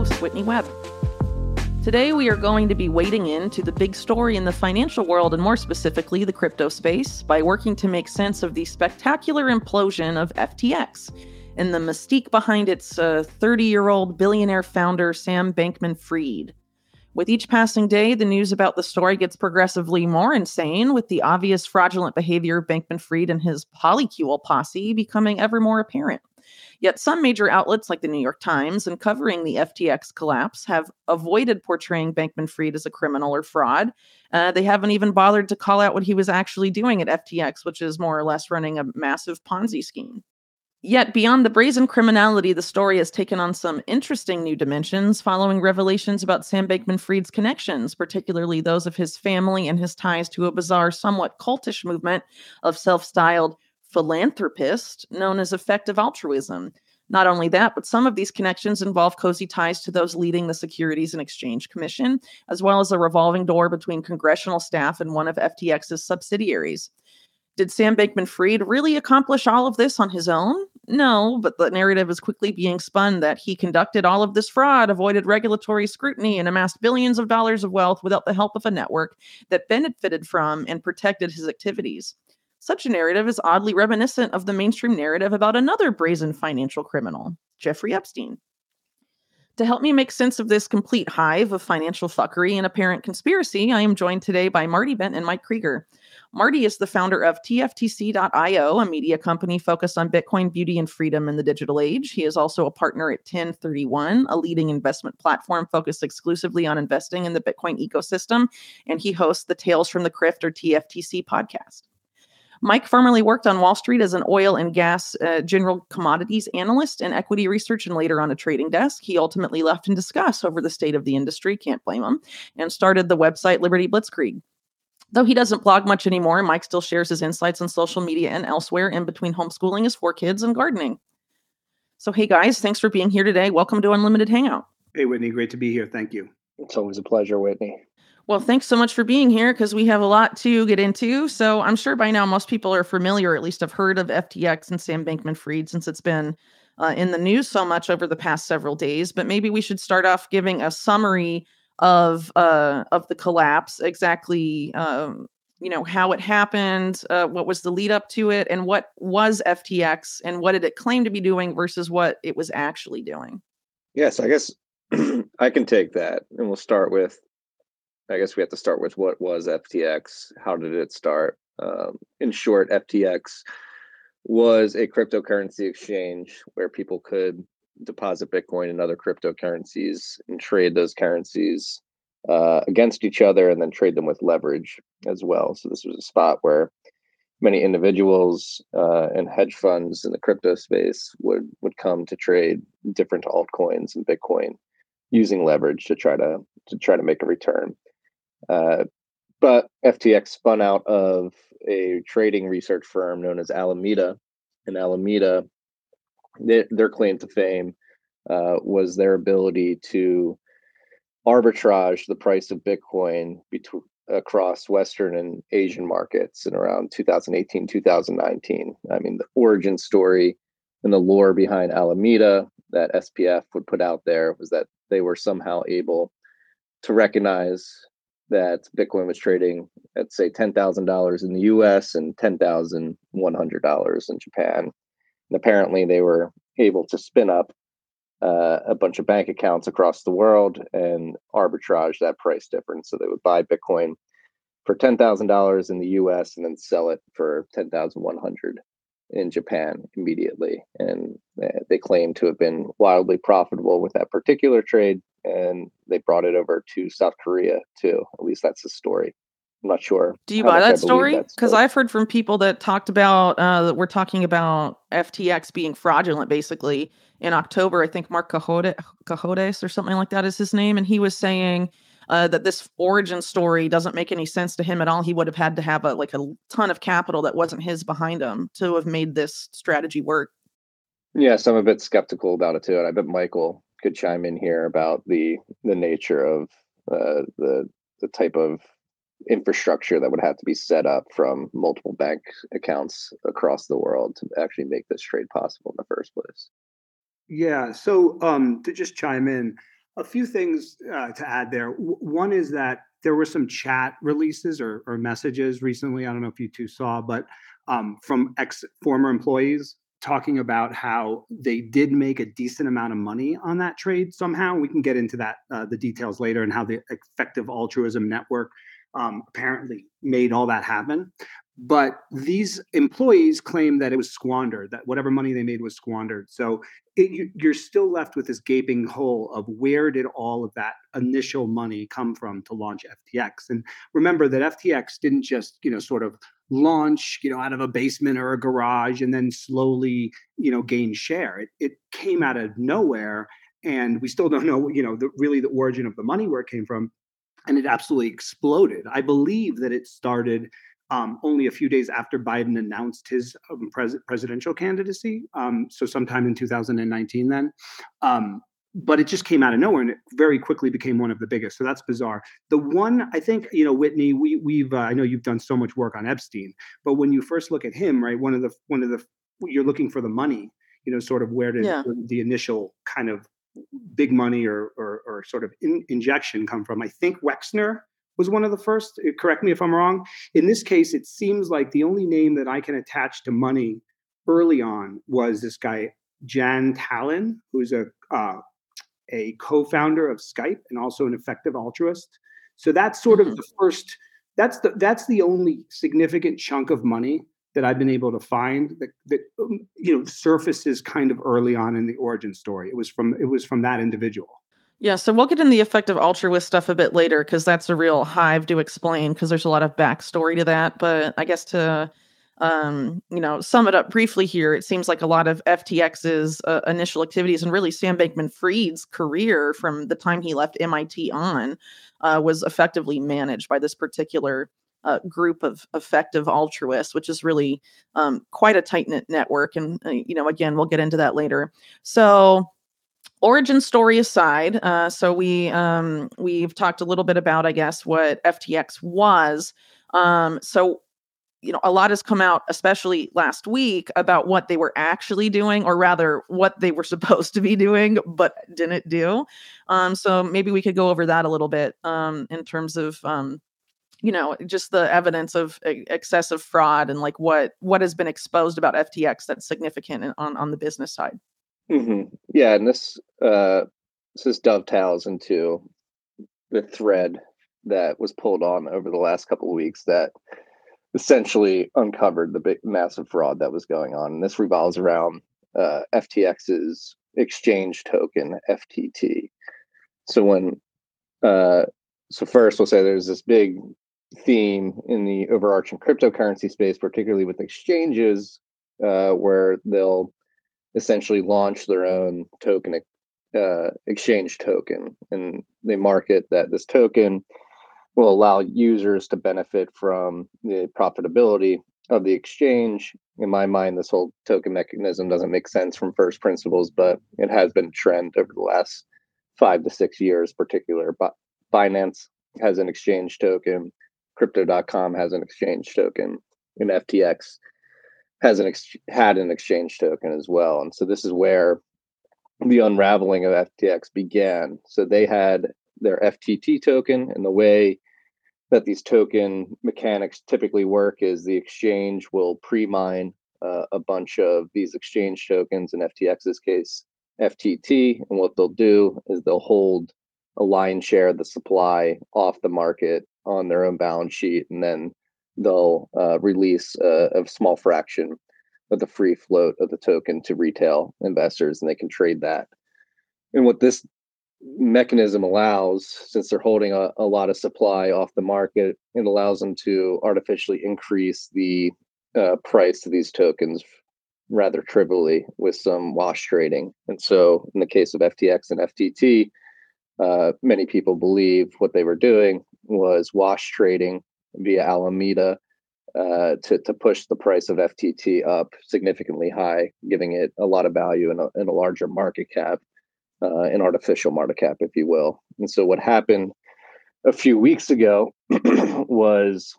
host, Whitney Webb. Today, we are going to be wading into the big story in the financial world, and more specifically, the crypto space, by working to make sense of the spectacular implosion of FTX and the mystique behind its 30 uh, year old billionaire founder, Sam Bankman Fried. With each passing day, the news about the story gets progressively more insane, with the obvious fraudulent behavior of Bankman Fried and his polycule posse becoming ever more apparent. Yet some major outlets like the New York Times and covering the FTX collapse have avoided portraying Bankman Fried as a criminal or fraud. Uh, they haven't even bothered to call out what he was actually doing at FTX, which is more or less running a massive Ponzi scheme. Yet, beyond the brazen criminality, the story has taken on some interesting new dimensions following revelations about Sam Bankman Fried's connections, particularly those of his family and his ties to a bizarre, somewhat cultish movement of self styled philanthropist known as effective altruism. Not only that, but some of these connections involve cozy ties to those leading the Securities and Exchange Commission, as well as a revolving door between congressional staff and one of FTX's subsidiaries. Did Sam Bankman Fried really accomplish all of this on his own? No, but the narrative is quickly being spun that he conducted all of this fraud, avoided regulatory scrutiny, and amassed billions of dollars of wealth without the help of a network that benefited from and protected his activities. Such a narrative is oddly reminiscent of the mainstream narrative about another brazen financial criminal, Jeffrey Epstein. To help me make sense of this complete hive of financial fuckery and apparent conspiracy, I am joined today by Marty Bent and Mike Krieger. Marty is the founder of TFTC.io, a media company focused on Bitcoin beauty and freedom in the digital age. He is also a partner at 1031, a leading investment platform focused exclusively on investing in the Bitcoin ecosystem, and he hosts the Tales from the Crypt or TFTC podcast. Mike formerly worked on Wall Street as an oil and gas uh, general commodities analyst and equity research and later on a trading desk. He ultimately left in disgust over the state of the industry, can't blame him, and started the website Liberty Blitzkrieg. Though he doesn't blog much anymore, Mike still shares his insights on social media and elsewhere in between homeschooling his four kids and gardening. So, hey guys, thanks for being here today. Welcome to Unlimited Hangout. Hey, Whitney, great to be here. Thank you. It's always a pleasure, Whitney. Well, thanks so much for being here because we have a lot to get into. So I'm sure by now most people are familiar, or at least have heard of FTX and Sam Bankman Fried since it's been uh, in the news so much over the past several days. But maybe we should start off giving a summary of uh, of the collapse, exactly um, you know how it happened, uh, what was the lead up to it, and what was FTX and what did it claim to be doing versus what it was actually doing. Yes, I guess I can take that, and we'll start with I guess we have to start with what was FTX? How did it start? Um, in short, FTX was a cryptocurrency exchange where people could deposit Bitcoin and other cryptocurrencies and trade those currencies uh, against each other and then trade them with leverage as well. So this was a spot where many individuals uh, and hedge funds in the crypto space would would come to trade different altcoins and Bitcoin using leverage to try to to try to make a return. Uh, but FTX spun out of a trading research firm known as Alameda. And Alameda, their claim to fame uh, was their ability to arbitrage the price of Bitcoin between across Western and Asian markets in around 2018, 2019. I mean, the origin story and the lore behind Alameda that SBF would put out there was that they were somehow able to recognize that Bitcoin was trading at say ten thousand dollars in the U.S. and ten thousand one hundred dollars in Japan. And apparently, they were able to spin up uh, a bunch of bank accounts across the world and arbitrage that price difference. So they would buy Bitcoin for ten thousand dollars in the U.S. and then sell it for ten thousand one hundred in Japan immediately. And they claim to have been wildly profitable with that particular trade and they brought it over to South Korea too. At least that's the story. I'm not sure. Do you buy that story? Because I've heard from people that talked about uh, that we're talking about FTX being fraudulent, basically in October. I think Marc Cohodes or something like that is his name, and he was saying uh, that this origin story doesn't make any sense to him at all. He would have had to have a like a ton of capital that wasn't his behind him to have made this strategy work. Yeah, I'm a bit skeptical about it too, and I bet Michael could chime in here about the the nature of uh, the the type of infrastructure that would have to be set up from multiple bank accounts across the world to actually make this trade possible in the first place. Yeah. So um, to just chime in, a few things uh, to add there. W- one is that there were some chat releases or, or messages recently. I don't know if you two saw, but um, from ex former employees talking about how they did make a decent amount of money on that trade somehow. We can get into that uh, the details later and how the effective altruism network um, apparently made all that happen. But these employees claim that it was squandered, that whatever money they made was squandered. So it, you, you're still left with this gaping hole of where did all of that initial money come from to launch FTX? And remember that FTX didn't just, you know, sort of launch, you know, out of a basement or a garage and then slowly, you know, gain share. It, it came out of nowhere. And we still don't know, you know, the, really the origin of the money where it came from. And it absolutely exploded. I believe that it started um, only a few days after Biden announced his um, pres- presidential candidacy. Um, so sometime in 2019, then. But it just came out of nowhere and it very quickly became one of the biggest. So that's bizarre. The one I think you know, Whitney, we we've uh, I know you've done so much work on Epstein, but when you first look at him, right, one of the one of the you're looking for the money, you know, sort of where did Yeah. the, initial kind of big money or or, or sort of in, injection come from? I think Wexner was one of the first. Uh, Correct me if I'm wrong. In this case, it seems like the only name that I can attach to money early on was this guy Jan Tallinn, who's a uh, a co-founder of Skype and also an effective altruist. So that's sort of the first. That's the that's the only significant chunk of money that I've been able to find that that um, you know surfaces kind of early on in the origin story. It was from it was from that individual. Yeah, so we'll get in the effective altruist stuff a bit later because that's a real hive to explain because there's a lot of backstory to that. But I guess to um, you know, sum it up briefly here, it seems like a lot of FTX's uh, initial activities and really Sam Bankman-Fried's career from the time he left MIT on uh, was effectively managed by this particular uh, group of effective altruists, which is really um, quite a tight knit network. And uh, you know, again, we'll get into that later. So origin story aside uh, so we um, we've talked a little bit about i guess what ftx was um, so you know a lot has come out especially last week about what they were actually doing or rather what they were supposed to be doing but didn't do. Um, so maybe we could go over that a little bit um, in terms of um, you know just the evidence of e- excessive fraud and like what what has been exposed about ftx that's significant on on the business side. Hmm Yeah, and this uh, this dovetails into the thread that was pulled on over the last couple of weeks that essentially uncovered the big massive fraud that was going on. And this revolves around uh, FTX's exchange token FTT. So when uh, so first we'll say there's this big theme in the overarching cryptocurrency space, particularly with exchanges, uh, where they'll essentially launch their own token uh, exchange token, and they market that this token will allow users to benefit from the profitability of the exchange. In my mind, this whole token mechanism doesn't make sense from first principles, but it has been a trend over the last five to six years, particular. But Binance has an exchange token, crypto.com has an exchange token, and FTX has an ex- had an exchange token as well. And so this is where the unraveling of FTX began. So they had their FTT token, and the way that these token mechanics typically work is the exchange will pre-mine uh, a bunch of these exchange tokens. In FTX's case, FTT, and what they'll do is they'll hold a lion share of the supply off the market on their own balance sheet, and then they'll uh, release a, a small fraction of the free float of the token to retail investors, and they can trade that. And what this mechanism allows, since they're holding a, a lot of supply off the market, it allows them to artificially increase the uh, price of these tokens rather trivially with some wash trading. And so, in the case of FTX and FTT, uh, many people believe what they were doing was wash trading via Alameda uh, to to push the price of FTT up significantly high, giving it a lot of value in a, in a larger market cap, uh, an artificial market cap, if you will. And so, what happened a few weeks ago was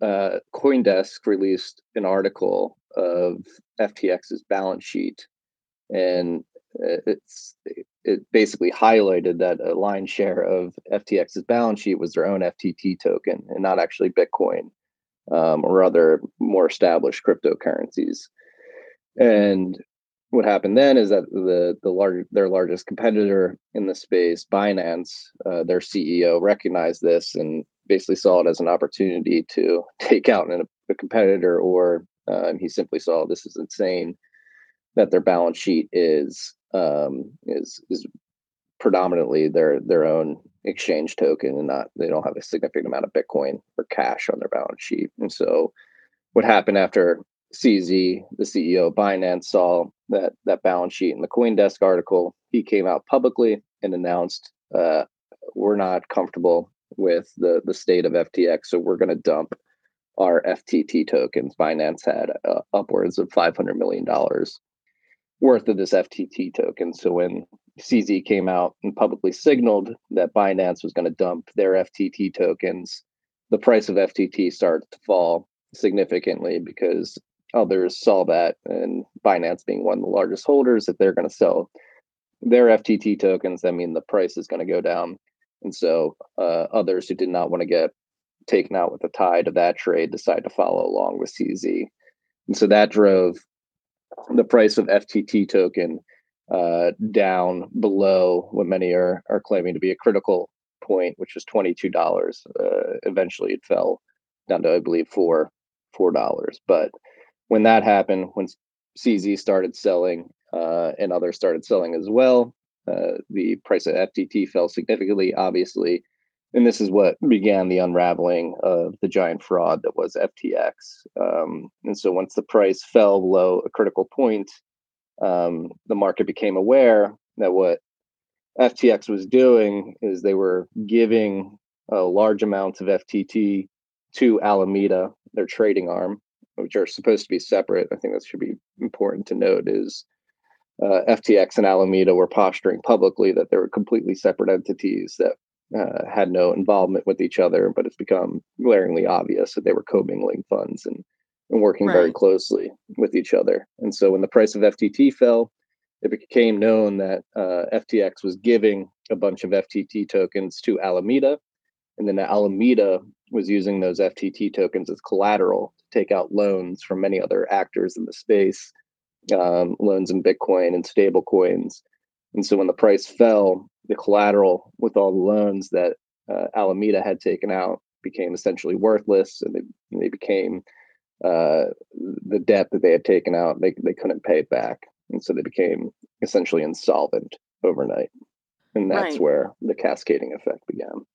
uh, CoinDesk released an article of FTX's balance sheet, and it's it basically highlighted that a line share of FTX's balance sheet was their own FTT token and not actually Bitcoin um, or other more established cryptocurrencies. And what happened then is that the the large their largest competitor in the space, Binance, uh, their CEO recognized this and basically saw it as an opportunity to take out a, a competitor, or um, he simply saw this is insane that their balance sheet is um, is is predominantly their their own exchange token and not they don't have a significant amount of Bitcoin or cash on their balance sheet. And so what happened after CZ, the CEO of Binance, saw that that balance sheet in the CoinDesk article, he came out publicly and announced uh, we're not comfortable with the the state of FTX, so we're going to dump our FTT tokens. Binance had uh, upwards of five hundred million dollars worth of this FTT token. So when CZ came out and publicly signaled that Binance was going to dump their FTT tokens, the price of FTT started to fall significantly because others saw that, and Binance being one of the largest holders, that they're going to sell their FTT tokens. I mean, the price is going to go down. And so uh, others who did not want to get taken out with the tide of that trade decided to follow along with CZ. And so that drove the price of FTT token uh, down below what many are are claiming to be a critical point, which was twenty two dollars. Uh, eventually, it fell down to I believe four four dollars. But when that happened, when CZ started selling uh, and others started selling as well, uh, the price of FTT fell significantly. Obviously, and this is what began the unraveling of the giant fraud that was FTX. Um, and so once the price fell below a critical point, um, the market became aware that what FTX was doing is they were giving large amounts of FTT to Alameda, their trading arm, which are supposed to be separate. I think that should be important to note is uh, FTX and Alameda were posturing publicly that they were completely separate entities that uh, had no involvement with each other, but it's become glaringly obvious that they were commingling funds and, and working right. very closely with each other. And so when the price of FTT fell, it became known that uh, FTX was giving a bunch of FTT tokens to Alameda, and then Alameda was using those FTT tokens as collateral to take out loans from many other actors in the space, um, loans in Bitcoin and stable coins. And so when the price fell, the collateral with all the loans that uh, Alameda had taken out became essentially worthless, and they, they became uh, the debt that they had taken out. They they couldn't pay it back, and so they became essentially insolvent overnight, and that's right. where the cascading effect began.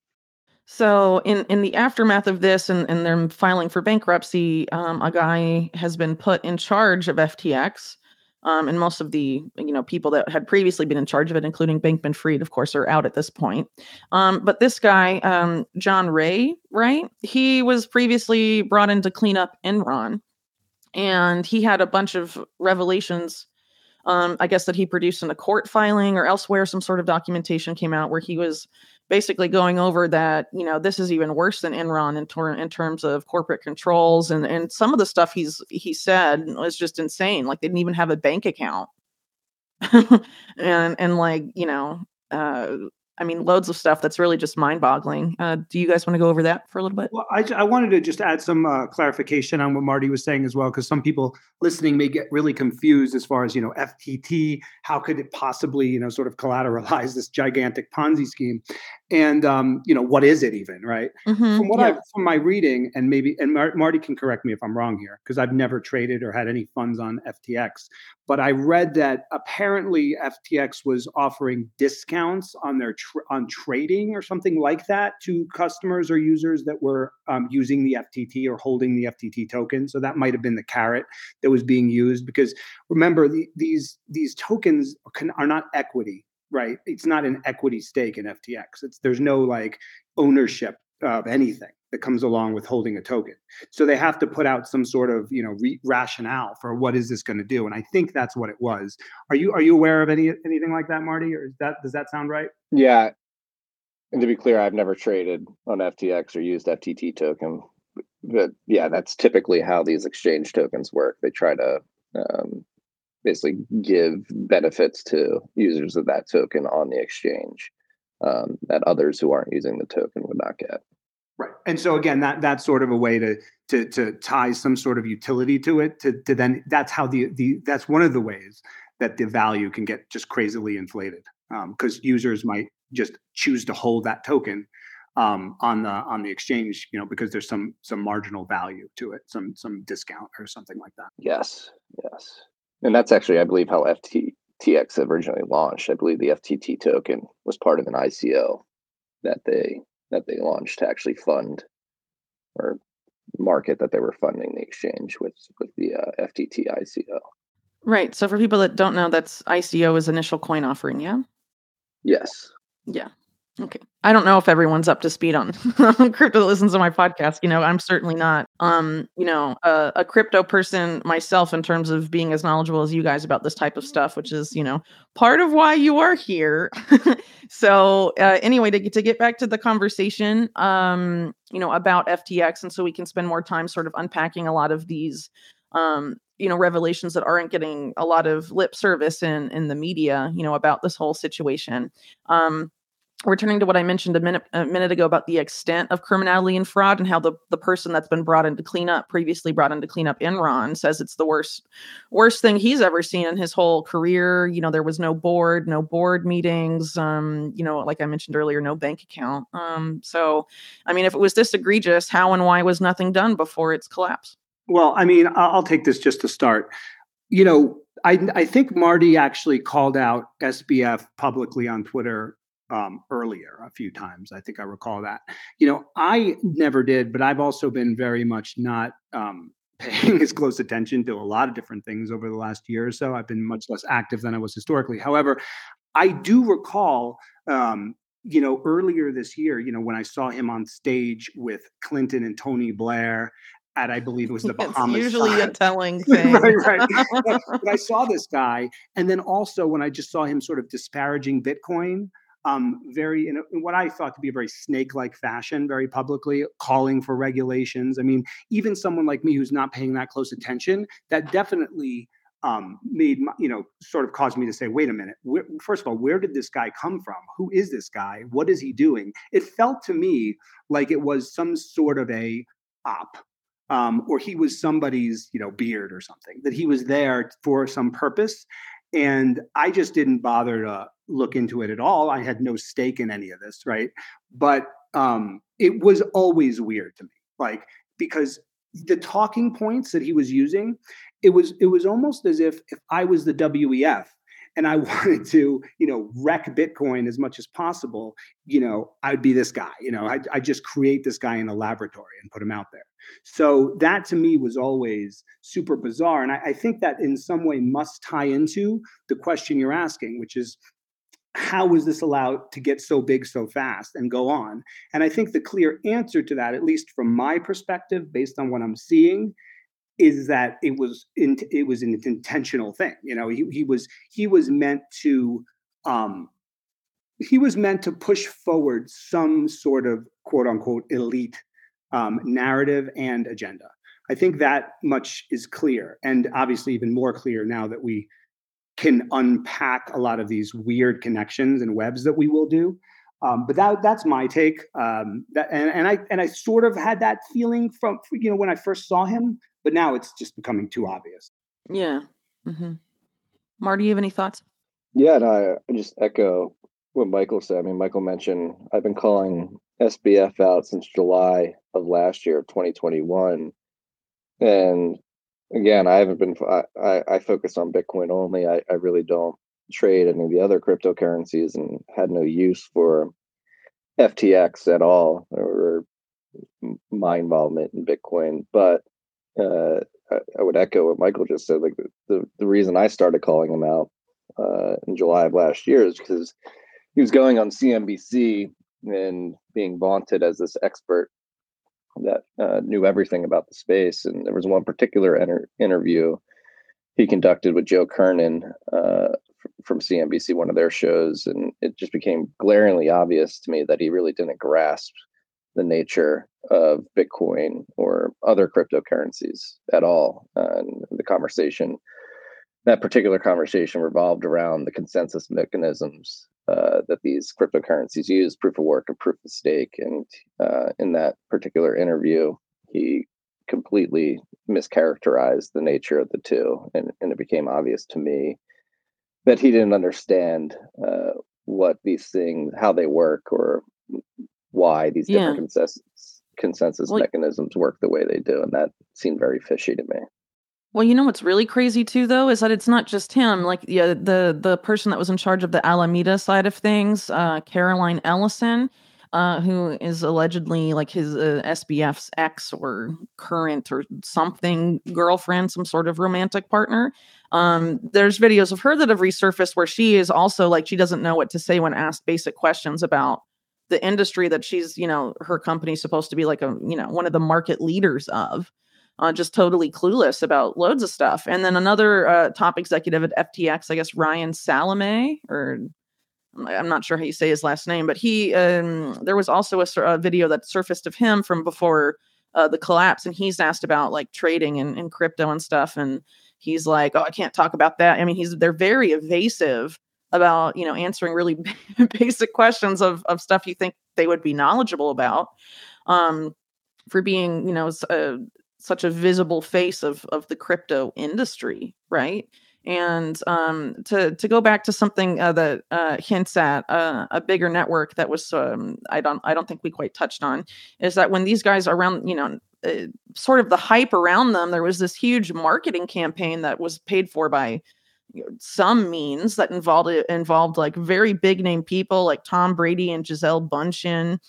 So, in in the aftermath of this, and and them filing for bankruptcy, um, a guy has been put in charge of FTX um, and most of the you know people that had previously been in charge of it, including Bankman Fried, of course, are out at this point. Um, but this guy, um, John Ray, right? He was previously brought in to clean up Enron, and he had a bunch of revelations. Um, I guess that he produced in a court filing or elsewhere, some sort of documentation came out where he was basically going over that you know this is even worse than Enron in, ter- in terms of corporate controls and and some of the stuff he's he said was just insane. Like they didn't even have a bank account, and and like you know uh, I mean, loads of stuff that's really just mind boggling. Uh, do you guys want to go over that for a little bit? Well, I, I wanted to just add some uh, clarification on what Marty was saying as well, because some people listening may get really confused as far as, you know, FTT, how could it possibly, you know, sort of collateralize this gigantic Ponzi scheme? And, um, you know, what is it even, right? Mm-hmm, from what yeah. I, from my reading, and maybe, and Mar- Marty can correct me if I'm wrong here, because I've never traded or had any funds on FTX, but I read that apparently FTX was offering discounts on their tr- on trading or something like that to customers or users that were um, using the FTT or holding the FTT token. So that might have been the carrot that was being used because remember the, these these tokens can, are not equity, right? It's not an equity stake in FTX. It's there's no like ownership of anything that comes along with holding a token. So they have to put out some sort of you know re- rationale for what is this going to do, and I think that's what it was. Are you are you aware of any anything like that, Marty, or is that does that sound right? Yeah, and to be clear, I've never traded on FTX or used FTT token, but yeah, that's typically how these exchange tokens work. They try to um, basically give benefits to users of that token on the exchange um, that others who aren't using the token would not get. Right. And so again, that that's sort of a way to to to tie some sort of utility to it. To to then that's how the the that's one of the ways that the value can get just crazily inflated because um, users might just choose to hold that token um, on the on the exchange, you know, because there's some some marginal value to it, some some discount or something like that. Yes, yes, and that's actually, I believe, how FTTX originally launched. I believe the FTT token was part of an ICO that they that they launched to actually fund or market that they were funding the exchange with with the uh, FTT ICO. Right. So for people that don't know, that's ICO is initial coin offering. Yeah. Yes. Yeah. Okay. I don't know if everyone's up to speed on crypto that listens to my podcast. You know, I'm certainly not, um, you know, a, a, crypto person myself in terms of being as knowledgeable as you guys about this type of stuff, which is, you know, part of why you are here. so, uh, anyway, to to get back to the conversation, um, you know, about FTX, and so we can spend more time sort of unpacking a lot of these, um, you know, revelations that aren't getting a lot of lip service in in the media, you know, about this whole situation. Um, returning to what I mentioned a minute a minute ago about the extent of criminality and fraud and how the, the person that's been brought into cleanup, previously brought into cleanup Enron, says it's the worst worst thing he's ever seen in his whole career. You know, there was no board, no board meetings, um, you know, like I mentioned earlier, no bank account. Um, so I mean, if it was this egregious, how and why was nothing done before its collapse? Well, I mean, I'll take this just to start. You know, I, I think Marty actually called out SBF publicly on Twitter um, earlier a few times. I think I recall that. You know, I never did, but I've also been very much not um, paying as close attention to a lot of different things over the last year or so. I've been much less active than I was historically. However, I do recall. Um, you know, earlier this year, you know, when I saw him on stage with Clinton and Tony Blair at I believe it was the Bahamas. It's usually a telling thing. right, right. but, but I saw this guy, and then also when I just saw him sort of disparaging Bitcoin, um, very in, a, in, what I thought to be a very snake-like fashion, very publicly calling for regulations. I mean, even someone like me who's not paying that close attention, that definitely um, made my, you know sort of caused me to say, wait a minute. Where, first of all, where did this guy come from? Who is this guy? What is he doing? It felt to me like it was some sort of a op. Um, or he was somebody's, you know, beard or something. That he was there for some purpose, and I just didn't bother to look into it at all. I had no stake in any of this, right? But um, it was always weird to me, like because the talking points that he was using, it was it was almost as if if I was the WEF and I wanted to, you know, wreck Bitcoin as much as possible, you know, I'd be this guy. You know, I'd, I'd just create this guy in a laboratory and put him out there. So that to me was always super bizarre. And I, I think that in some way must tie into the question you're asking, which is how was this allowed to get so big so fast and go on? And I think the clear answer to that, at least from my perspective, based on what I'm seeing, is that it was in, it was an intentional thing. You know, he he was he was meant to um, he was meant to push forward some sort of quote unquote elite um, narrative and agenda. I think that much is clear, and obviously even more clear now that we can unpack a lot of these weird connections and webs that we will do. Um, but that that's my take. Um, that, and, and I and I sort of had that feeling from you know when I first saw him, but now it's just becoming too obvious. Yeah. Mm-hmm. Marty, you have any thoughts? Yeah, and I, I just echo what Michael said. I mean, Michael mentioned I've been calling SBF out since July of last year, 2021, and again, I haven't been. I I focus on Bitcoin only. I I really don't trade any of the other cryptocurrencies and had no use for FTX at all or my involvement in Bitcoin. But uh, I, I, would echo what Michael just said. Like the, the, the reason I started calling him out uh, in July of last year is because he was going on CNBC and being vaunted as this expert that uh, knew everything about the space. And there was one particular enter- interview he conducted with Joe Kernen uh, from CNBC, one of their shows, and it just became glaringly obvious to me that he really didn't grasp the nature of Bitcoin or other cryptocurrencies at all. Uh, and the conversation that particular conversation revolved around the consensus mechanisms uh, that these cryptocurrencies use, proof of work and proof of stake. And uh, in that particular interview, he completely mischaracterized the nature of the two, and, and it became obvious to me that he didn't understand uh, what these things, how they work, or why these different yeah. consensus consensus well, mechanisms work the way they do, and that seemed very fishy to me. Well, you know what's really crazy too, though, is that it's not just him. Like, yeah, the the person that was in charge of the Alameda side of things, uh, Caroline Ellison, uh, who is allegedly like his uh, SBF's ex or current or something girlfriend, some sort of romantic partner. Um, there's videos of her that have resurfaced where she is also like she doesn't know what to say when asked basic questions about the industry that she's, you know, her company's supposed to be like a, you know, one of the market leaders of. Uh, just totally clueless about loads of stuff. And then another uh, top executive at FTX, I guess Ryan Salame, or I'm not sure how you say his last name, but he um, there was also a, a, video that surfaced of him from before uh, the collapse, and he's asked about like trading and, and crypto and stuff, and he's like, "Oh, I can't talk about that." I mean, he's they're very evasive about you know answering really basic questions of of stuff you think they would be knowledgeable about. Um, for being you know uh, such a visible face of of the crypto industry, right? And um, to to go back to something uh, that uh, hints at uh, a bigger network that was um, I don't I don't think we quite touched on is that when these guys around you know uh, sort of the hype around them there was this huge marketing campaign that was paid for by some means that involved involved like very big name people like Tom Brady and Gisele Bundchen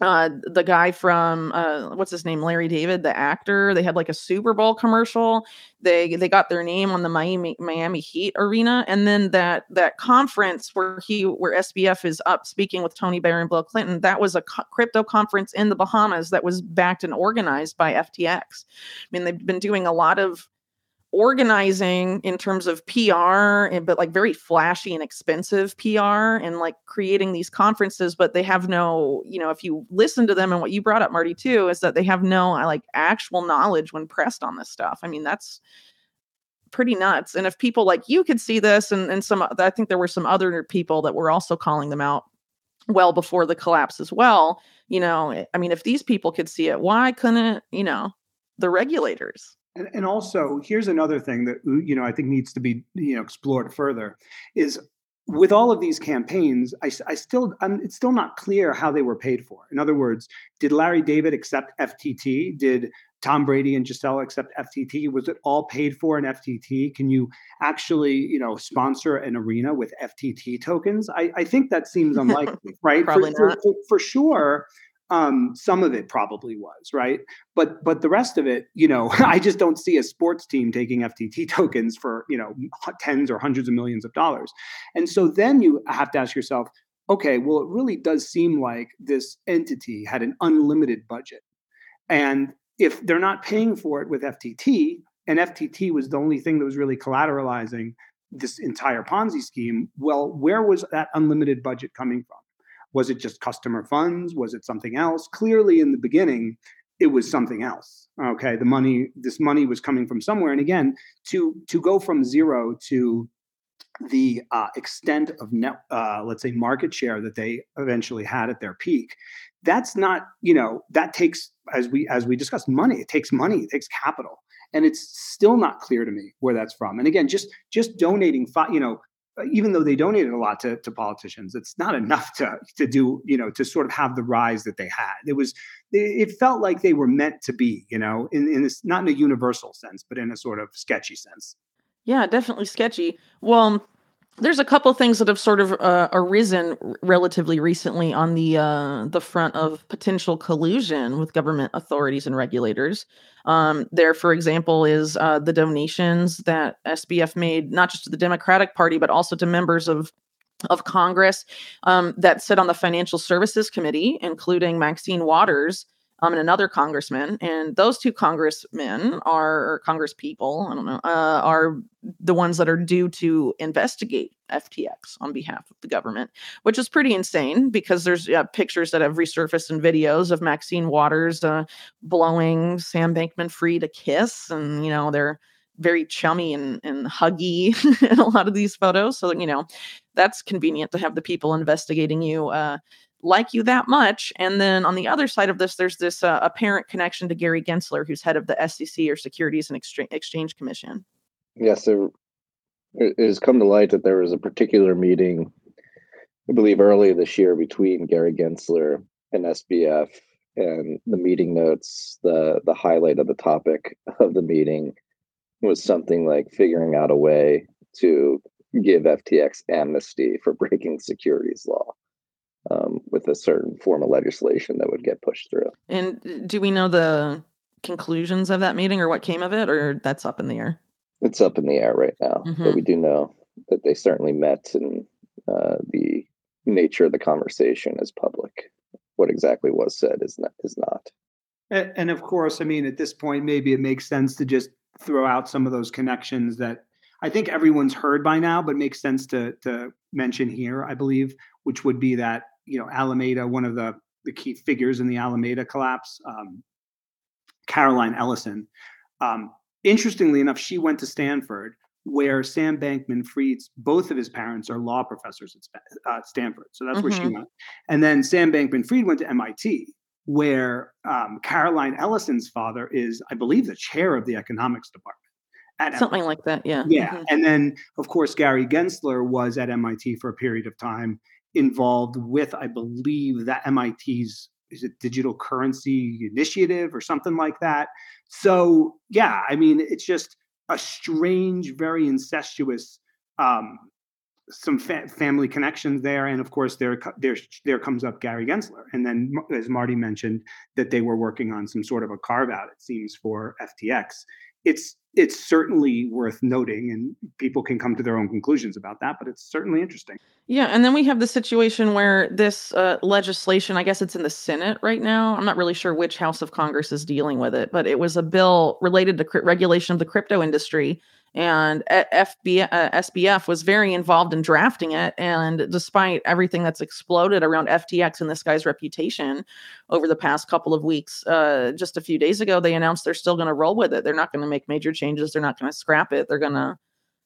uh the guy from uh what's his name? Larry David the actor they had like a Super Bowl commercial. They they got their name on the Miami Miami Heat arena and then that that conference where he where SBF is up speaking with Tony Blair and Bill Clinton that was a co- crypto conference in the Bahamas that was backed and organized by FTX I mean they've been doing a lot of organizing in terms of PR, and, but like very flashy and expensive PR and like creating these conferences, but they have no, you know, if you listen to them and what you brought up, Marty, too, is that they have no uh, like actual knowledge when pressed on this stuff. I mean, that's pretty nuts. And if people like you could see this, and, and some, I think there were some other people that were also calling them out well before the collapse as well. You know, I mean, if these people could see it, why couldn't, you know, the regulators? And, and also, here's another thing that uh, you know I think needs to be you know explored further is with all of these campaigns, I, I still I'm, it's still not clear how they were paid for. In other words, did Larry David accept FTT? Did Tom Brady and Gisele accept FTT? Was it all paid for in FTT? Can you actually, you know, sponsor an arena with FTT tokens? I, I think that seems unlikely, right? Probably for, not. For, for, sure, um, some of it probably was right, but but the rest of it, you know, I just don't see a sports team taking FTT tokens for you know tens or hundreds of millions of dollars, and so then you have to ask yourself, okay, well, it really does seem like this entity had an unlimited budget, and if they're not paying for it with FTT, and FTT was the only thing that was really collateralizing this entire Ponzi scheme, well, where was that unlimited budget coming from? Was it just customer funds? Was it something else? Clearly, in the beginning, it was something else. Okay, the money, this money was coming from somewhere. And again, to to go from zero to the uh, extent of net, uh, let's say, market share that they eventually had at their peak, that's not, you know, that takes, as we as we discussed, money. It takes money. It takes capital and it's still not clear to me where that's from. And again, just just donating, five, you know, even though they donated a lot to, to politicians, it's not enough to to do you know to sort of have the rise that they had. It was it felt like they were meant to be, you know, in in this not in a universal sense, but in a sort of sketchy sense. Yeah, definitely sketchy. Well, there's a couple things that have sort of uh, arisen relatively recently on the uh, the front of potential collusion with government authorities and regulators. Um, there, for example, is uh, the donations that SBF made not just to the Democratic Party but also to members of of Congress um, that sit on the Financial Services Committee, including Maxine Waters, um, and another congressman. And those two congressmen are Congress people, I don't know, uh, are the ones that are due to investigate FTX on behalf of the government, which is pretty insane because there's uh, pictures that have resurfaced and videos of Maxine Waters uh, blowing Sam Bankman Fried a kiss, and you know they're very chummy and, and huggy in a lot of these photos. So, you know, that's convenient to have the people investigating you uh, like you that much. And then on the other side of this, there's this uh, apparent connection to Gary Gensler, who's head of the SEC or Securities and Exchange Commission. Yes, yeah, so it has come to light that there was a particular meeting, I believe, earlier this year between Gary Gensler and SBF. And the meeting notes, the the highlight of the topic of the meeting was something like figuring out a way to give FTX amnesty for breaking securities law um, with a certain form of legislation that would get pushed through. And do we know the conclusions of that meeting or what came of it, or that's up in the air? It's up in the air right now, mm-hmm. but we do know that they certainly met, and uh, the nature of the conversation is public. What exactly was said is not. Is not. And, and of course, I mean, at this point, maybe it makes sense to just throw out some of those connections that I think everyone's heard by now, but makes sense to to mention here. I believe, which would be that you know Alameda, one of the the key figures in the Alameda collapse, um, Caroline Ellison. Um, interestingly enough, she went to Stanford, where Sam Bankman Fried's both of his parents are law professors at uh, Stanford. So that's mm-hmm. where she mm-hmm. went. And then Sam Bankman Fried went to MIT, where um, Caroline Ellison's father is, I believe, the chair of the economics department. Something MIT. like that, yeah. Yeah. Mm-hmm. And then, of course, Gary Gensler was at MIT for a period of time involved with, I believe, that MIT's is it digital currency initiative or something like that. So yeah, I mean, it's just a strange, very incestuous um, some fa- family connections there, and of course there there there comes up Gary Gensler, and then as Marty mentioned that they were working on some sort of a carve out. It seems for FTX. It's it's certainly worth noting, and people can come to their own conclusions about that. But it's certainly interesting. Yeah, and then we have the situation where this uh, legislation, I guess it's in the Senate right now. I'm not really sure which House of Congress is dealing with it, but it was a bill related to cr- regulation of the crypto industry and FB, uh, SBF was very involved in drafting it. And despite everything that's exploded around FTX and this guy's reputation over the past couple of weeks, uh, just a few days ago, they announced they're still going to roll with it. They're not going to make major changes. They're not going to scrap it. They're going to,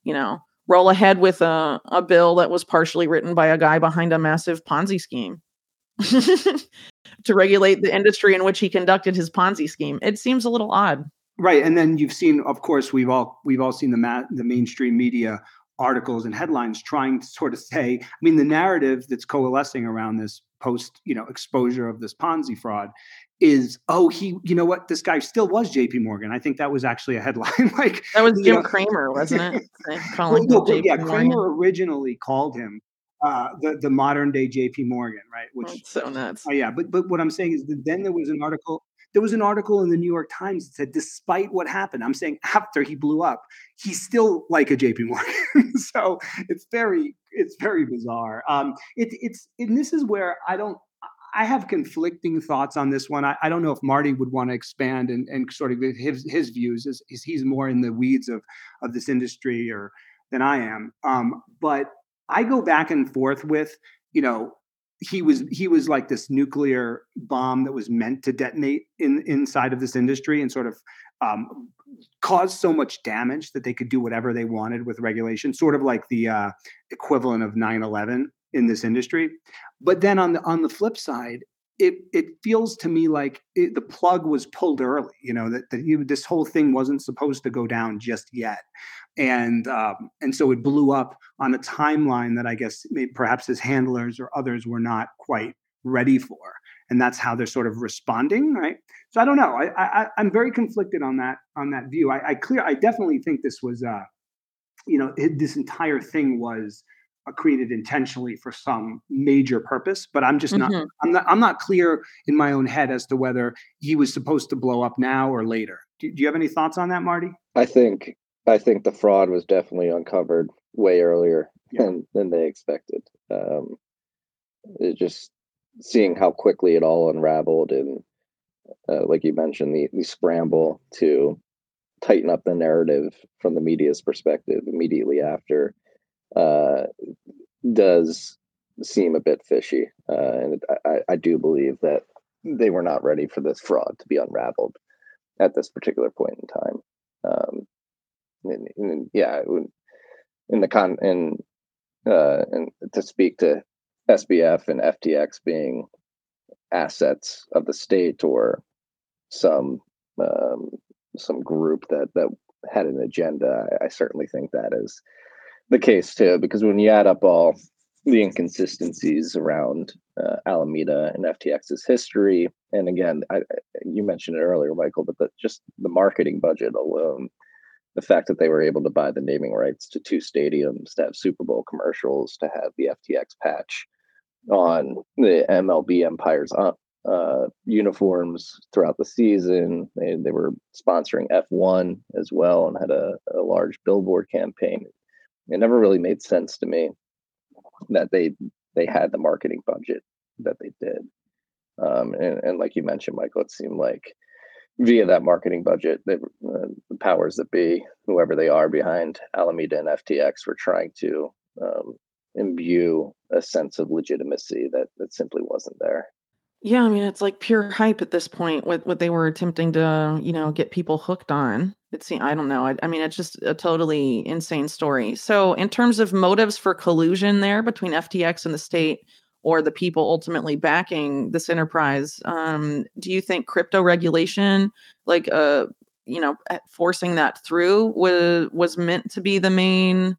you know, roll ahead with a, a bill that was partially written by a guy behind a massive Ponzi scheme. to regulate the industry in which he conducted his Ponzi scheme. It seems a little odd. Right, and then you've seen, of course, we've all we've all seen the ma- the mainstream media articles and headlines trying to sort of say, I mean, the narrative that's coalescing around this post, you know, exposure of this Ponzi fraud is, oh, he, you know what, this guy still was J.P. Morgan. I think that was actually a headline. like that was Jim know, Cramer, wasn't it? Calling well, no, yeah, Cramer originally called him uh, the the modern day J.P. Morgan, right? Which That's so nuts. Uh, yeah, but but what I'm saying is that then there was an article there was an article in the New York Times that said, despite what happened, I'm saying after he blew up, he's still like a JP Morgan. so it's very, it's very bizarre. Um, it, it's, and this is where I don't, I have conflicting thoughts on this one. I, I don't know if Marty would want to expand and, and sort of his his views. Is, is he's more in the weeds of of this industry or than I am. Um, but I go back and forth with you know he was he was like this nuclear bomb that was meant to detonate in inside of this industry and sort of um, cause so much damage that they could do whatever they wanted with regulation, sort of like the uh, equivalent of 9/11 in this industry. But then on the on the flip side, it it feels to me like it, the plug was pulled early. You know that, that you, this whole thing wasn't supposed to go down just yet, and um, and so it blew up on a timeline that I guess perhaps his handlers or others were not quite ready for, and that's how they're sort of responding, right? So I don't know. I, I I'm very conflicted on that on that view. I, I clear. I definitely think this was, uh, you know, it, this entire thing was created intentionally for some major purpose but i'm just mm-hmm. not i'm not i'm not clear in my own head as to whether he was supposed to blow up now or later do, do you have any thoughts on that marty i think i think the fraud was definitely uncovered way earlier yeah. than than they expected um it just seeing how quickly it all unraveled and uh, like you mentioned the, the scramble to tighten up the narrative from the media's perspective immediately after uh, does seem a bit fishy. Uh, and I, I do believe that they were not ready for this fraud to be unraveled at this particular point in time. Um, in, in, yeah, in the con in uh, and to speak to SBF and FTX being assets of the state or some um, some group that that had an agenda. I, I certainly think that is the case too, because when you add up all the inconsistencies around uh, Alameda and FTX's history, and again, I, you mentioned it earlier, Michael, but the, just the marketing budget alone, the fact that they were able to buy the naming rights to two stadiums, to have Super Bowl commercials, to have the FTX patch on the MLB Empire's uh, uh, uniforms throughout the season. They, they were sponsoring F1 as well and had a, a large billboard campaign. It never really made sense to me that they they had the marketing budget that they did. Um, and, and like you mentioned, Michael, it seemed like via that marketing budget, that uh, the powers that be, whoever they are behind Alameda and FTX, were trying to um, imbue a sense of legitimacy that that simply wasn't there. Yeah, I mean it's like pure hype at this point. What what they were attempting to you know get people hooked on. It's I don't know. I, I mean it's just a totally insane story. So in terms of motives for collusion there between FTX and the state, or the people ultimately backing this enterprise, um, do you think crypto regulation, like uh you know forcing that through, was was meant to be the main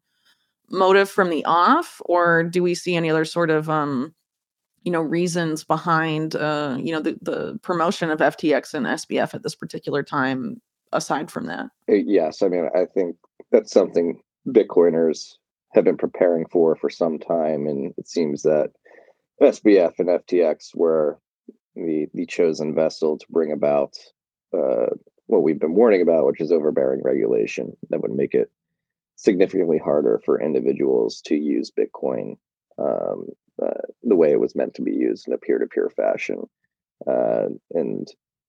motive from the off, or do we see any other sort of um you know reasons behind uh, you know the, the promotion of FTX and SBF at this particular time aside from that? Uh, yes, I mean I think that's something Bitcoiners have been preparing for for some time, and it seems that SBF and FTX were the the chosen vessel to bring about uh, what we've been warning about, which is overbearing regulation that would make it significantly harder for individuals to use Bitcoin um, uh, the way it was meant to be used in a peer-to-peer fashion. Uh, and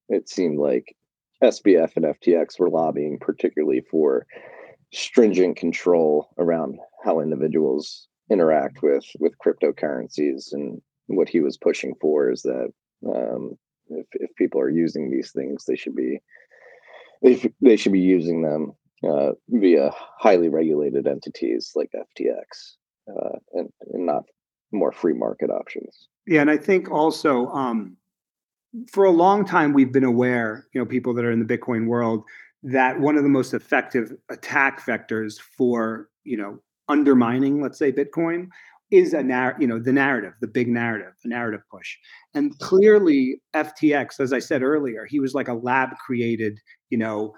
it seemed like SBF and FTX were lobbying particularly for stringent control around how individuals interact with with cryptocurrencies. And what he was pushing for is that um, if if people are using these things, they should be they, they should be using them uh, via highly regulated entities like FTX uh, and, and not more free market options. Yeah, and I think also um, for a long time we've been aware, you know, people that are in the Bitcoin world, that one of the most effective attack vectors for you know undermining, let's say, Bitcoin is a narr- you know the narrative the big narrative the narrative push and clearly ftx as i said earlier he was like a lab created you know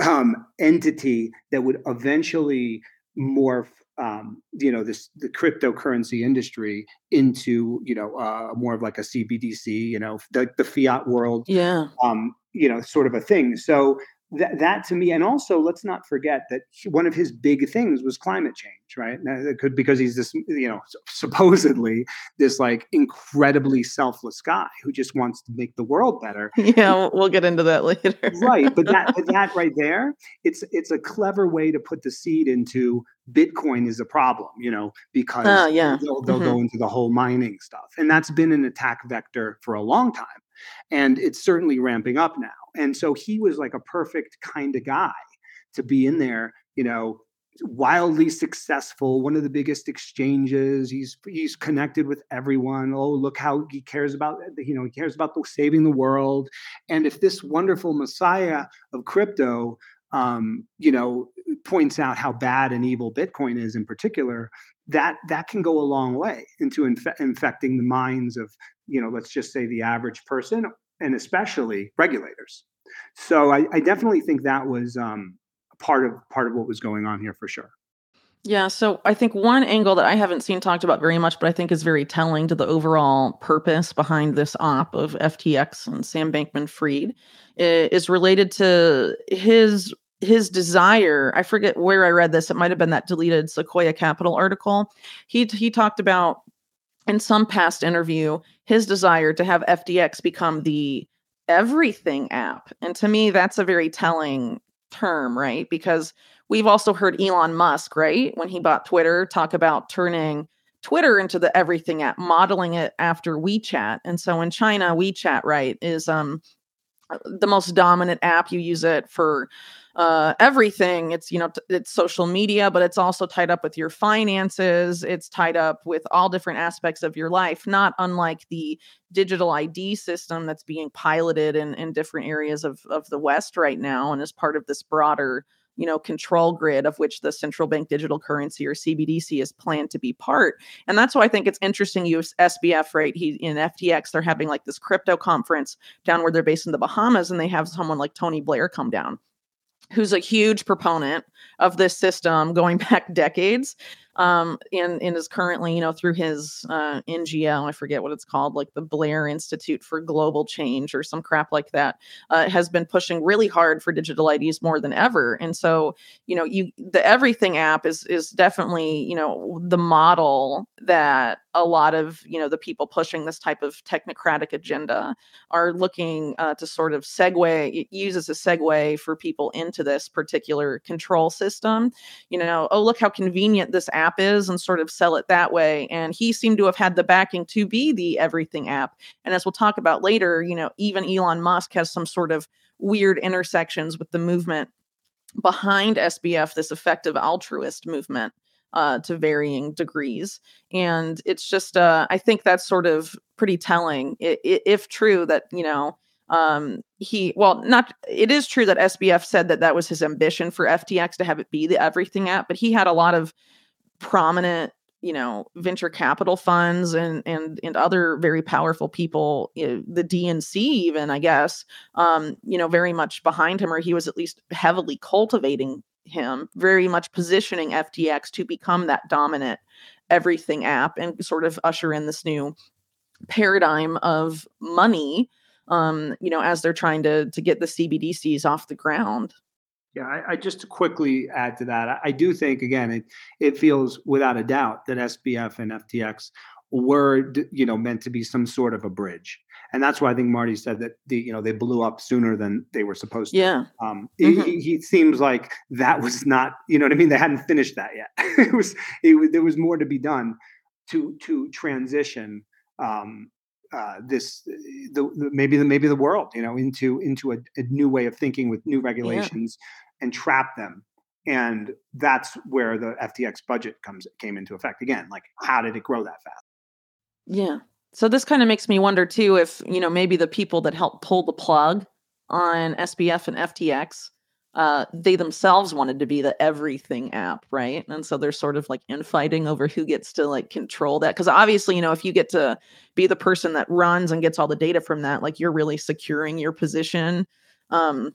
um, entity that would eventually morph um, you know this the cryptocurrency industry into you know uh, more of like a CBDC, you know, the, the fiat world, yeah, um, you know, sort of a thing. So that that to me, and also let's not forget that one of his big things was climate change, right? It could because he's this, you know, supposedly this like incredibly selfless guy who just wants to make the world better. Yeah, we'll get into that later. right, but that but that right there, it's it's a clever way to put the seed into Bitcoin is a problem, you know, because uh, yeah. they'll, they'll mm-hmm. go into the whole mining stuff, and that's been an attack vector for a long time, and it's certainly ramping up now and so he was like a perfect kind of guy to be in there, you know, wildly successful, one of the biggest exchanges. He's he's connected with everyone. Oh, look how he cares about you know he cares about saving the world. And if this wonderful messiah of crypto, um, you know, points out how bad and evil Bitcoin is in particular, that that can go a long way into inf- infecting the minds of you know let's just say the average person and especially regulators. So I, I definitely think that was um, part of part of what was going on here for sure. Yeah, so I think one angle that I haven't seen talked about very much, but I think is very telling to the overall purpose behind this op of FTX and Sam Bankman Fried is related to his his desire. I forget where I read this. It might have been that deleted Sequoia Capital article. He he talked about in some past interview his desire to have FTX become the everything app. And to me, that's a very telling term, right? Because we've also heard Elon Musk, right, when he bought Twitter, talk about turning Twitter into the everything app, modeling it after WeChat. And so in China, WeChat, right, is um the most dominant app. You use it for uh, everything. It's you know t- it's social media, but it's also tied up with your finances. It's tied up with all different aspects of your life. Not unlike the digital ID system that's being piloted in in different areas of of the West right now, and as part of this broader you know control grid of which the central bank digital currency or CBDC is planned to be part. And that's why I think it's interesting. You SBF right? He in FTX they're having like this crypto conference down where they're based in the Bahamas, and they have someone like Tony Blair come down who's a huge proponent of this system going back decades um, and, and is currently, you know, through his uh, NGO, I forget what it's called, like the Blair Institute for Global Change or some crap like that, uh, has been pushing really hard for digital IDs more than ever. And so, you know, you the Everything app is is definitely, you know, the model that a lot of you know the people pushing this type of technocratic agenda are looking uh, to sort of segue it uses a segue for people into this particular control system you know oh look how convenient this app is and sort of sell it that way and he seemed to have had the backing to be the everything app and as we'll talk about later you know even elon musk has some sort of weird intersections with the movement behind sbf this effective altruist movement uh, to varying degrees. And it's just, uh, I think that's sort of pretty telling, if true that, you know, um, he, well, not, it is true that SBF said that that was his ambition for FTX to have it be the everything app, but he had a lot of prominent you know venture capital funds and and and other very powerful people know, the dnc even i guess um you know very much behind him or he was at least heavily cultivating him, very much positioning FTX to become that dominant everything app and sort of usher in this new paradigm of money um you know as they're trying to to get the cbdc's off the ground yeah I, I just to quickly add to that I, I, do think again it it feels without a doubt that sbf and ftx were you know meant to be some sort of a bridge and that's why I think Marty said that the you know they blew up sooner than they were supposed to. Yeah. Um, mm-hmm. he, he, seems like that was not you know what I mean. They hadn't finished that yet. it was it, there was more to be done to to transition um, uh, this the, the, maybe the maybe the world you know into into a, a new way of thinking with new regulations yeah. And trap them and that's where the FTX budget comes came into effect again like how did it grow that fast yeah so this kind of makes me wonder too if, you know, maybe the people that helped pull the plug on SBF and FTX, uh, they themselves wanted to be the everything app, right? And so they're sort of like infighting over who gets to like control that. Cause obviously, you know, if you get to be the person that runs and gets all the data from that, like you're really securing your position. Um,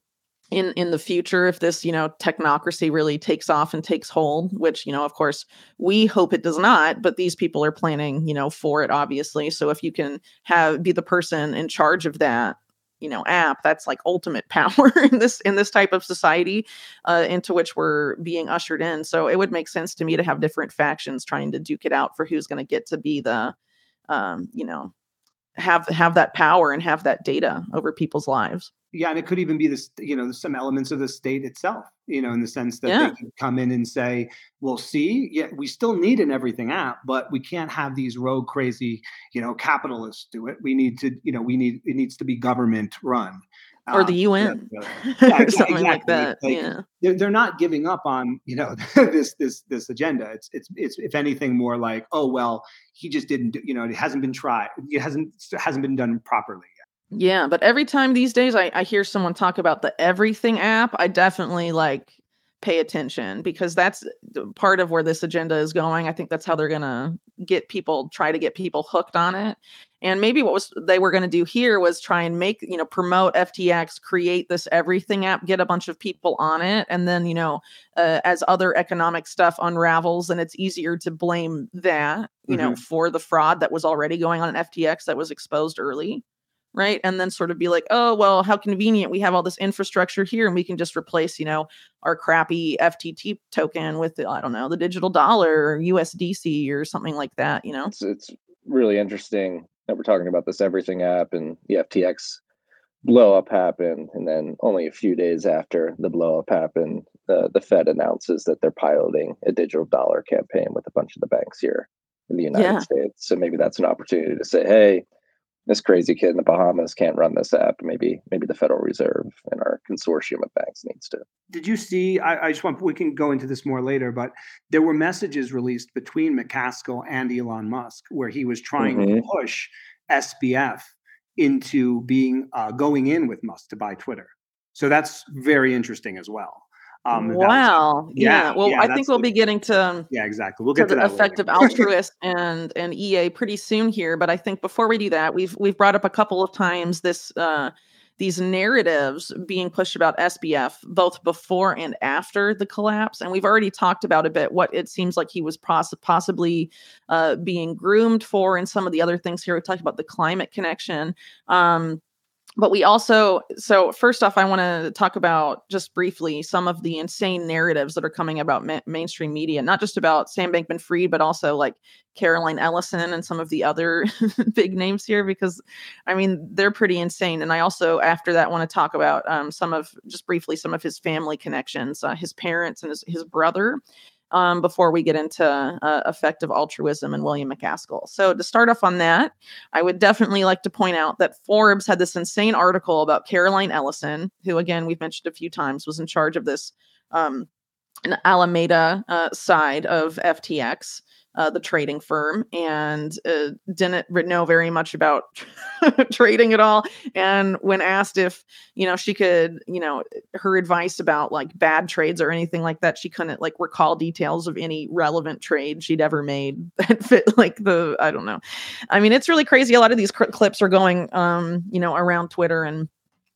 in in the future if this you know technocracy really takes off and takes hold which you know of course we hope it does not but these people are planning you know for it obviously. So if you can have be the person in charge of that you know app that's like ultimate power in this in this type of society uh, into which we're being ushered in. So it would make sense to me to have different factions trying to duke it out for who's going to get to be the um, you know have have that power and have that data over people's lives yeah, and it could even be this, you know, some elements of the state itself, you know, in the sense that yeah. they can come in and say, "Well, see, yeah, we still need an everything app, but we can't have these rogue, crazy, you know, capitalists do it. We need to, you know, we need it needs to be government run." Or the UN, um, yeah, or something exactly. like that. Like, yeah, they're, they're not giving up on you know this this this agenda. It's it's it's if anything more like, oh well, he just didn't, you know, it hasn't been tried, it hasn't hasn't been done properly yeah, but every time these days I, I hear someone talk about the everything app, I definitely like pay attention because that's part of where this agenda is going. I think that's how they're going to get people try to get people hooked on it. And maybe what was they were going to do here was try and make, you know, promote FTX, create this everything app, get a bunch of people on it and then, you know, uh, as other economic stuff unravels and it's easier to blame that, you mm-hmm. know, for the fraud that was already going on in FTX that was exposed early right? And then sort of be like oh well how convenient we have all this infrastructure here and we can just replace you know our crappy ftt token with i don't know the digital dollar or usdc or something like that you know? It's, it's really interesting that we're talking about this everything app and the ftx blow up happened and then only a few days after the blow up happened uh, the fed announces that they're piloting a digital dollar campaign with a bunch of the banks here in the united yeah. states. So maybe that's an opportunity to say hey this crazy kid in the Bahamas can't run this app. Maybe maybe the Federal Reserve and our consortium of banks needs to. Did you see? I, I, just want we can go into this more later, but there were messages released between MacAskill and Elon Musk where he was trying mm-hmm. to push SBF into being uh, going in with Musk to buy Twitter. So that's very interesting as well. Um, wow. Was, yeah, yeah. Well, yeah, I think we'll the, be getting to yeah, exactly. We'll get to, to the effective altruist and and EA pretty soon here. But I think before we do that, we've we've brought up a couple of times this uh, these narratives being pushed about SBF both before and after the collapse. And we've already talked about a bit what it seems like he was poss- possibly uh, being groomed for, and some of the other things here. We talked about the climate connection. Um, but we also so first off i want to talk about just briefly some of the insane narratives that are coming about ma- mainstream media not just about sam bankman fried but also like caroline ellison and some of the other big names here because i mean they're pretty insane. And i also after that want to talk about um, some of just briefly some of his family connections uh, his parents and his, his brother um, before we get into uh, effective altruism and William MacAskill. So, to start off on that, I would definitely like to point out that Forbes had this insane article about Caroline Ellison, who, again, we've mentioned a few times, was in charge of this um, Alameda uh, side of FTX uh, the trading firm and uh, didn't know very much about trading at all. And when asked if, you know, she could, you know, her advice about like bad trades or anything like that, she couldn't like recall details of any relevant trade she'd ever made that fit like the, I don't know. I mean, it's really crazy. A lot of these clips are going, um, you know, around Twitter and,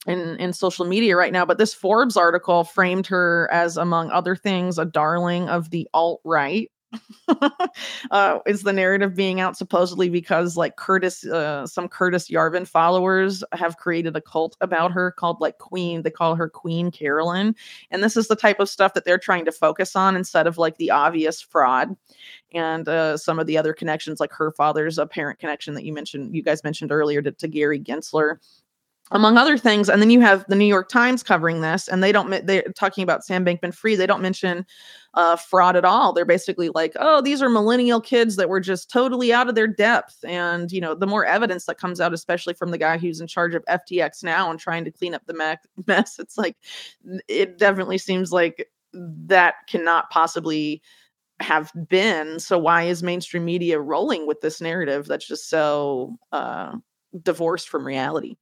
in, in social media right now. But this Forbes article framed her as, among other things, a darling of the alt right. uh, is the narrative being out supposedly because like Curtis, uh, some Curtis Yarvin followers have created a cult about her called like Queen. They call her Queen Carolyn, and this is the type of stuff that they're trying to focus on instead of like the obvious fraud and uh, some of the other connections, like her father's apparent connection that you mentioned, you guys mentioned earlier to, to Gary Gensler among other things. And then you have the New York Times covering this, and they don't, they're talking about Sam Bankman Fried. They don't mention uh, fraud at all. They're basically like, oh, these are millennial kids that were just totally out of their depth. And, you know, the more evidence that comes out, especially from the guy who's in charge of FTX now and trying to clean up the mess, it's like, it definitely seems like that cannot possibly have been. So why is mainstream media rolling with this narrative that's just so uh, divorced from reality?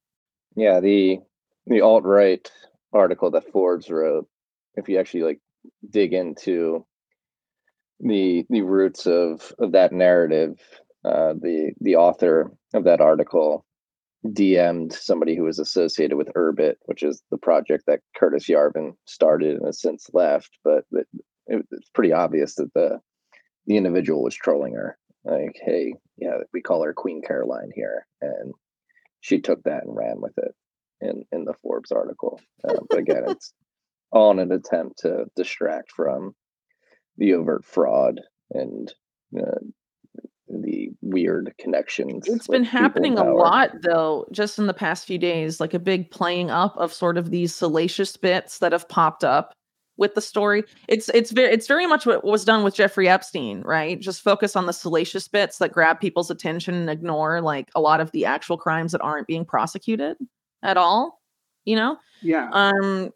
Yeah, the the alt right article that Forbes wrote, if you actually like dig into the the roots of of that narrative, uh, the the author of that article DM'd somebody who was associated with Urbit, which is the project that Curtis Yarvin started and has since left. But it, it's pretty obvious that the the individual was trolling her. Like, hey, yeah, we call her Queen Caroline here, and she took that and ran with it in in the Forbes article. Uh, but again, it's all in an attempt to distract from the overt fraud and uh, the weird connections. It's been happening a lot though, just in the past few days, like a big playing up of sort of these salacious bits that have popped up with the story. It's it's very it's very much what was done with Jeffrey Epstein, right? Just focus on the salacious bits that grab people's attention and ignore like a lot of the actual crimes that aren't being prosecuted at all. You know? Yeah. Um,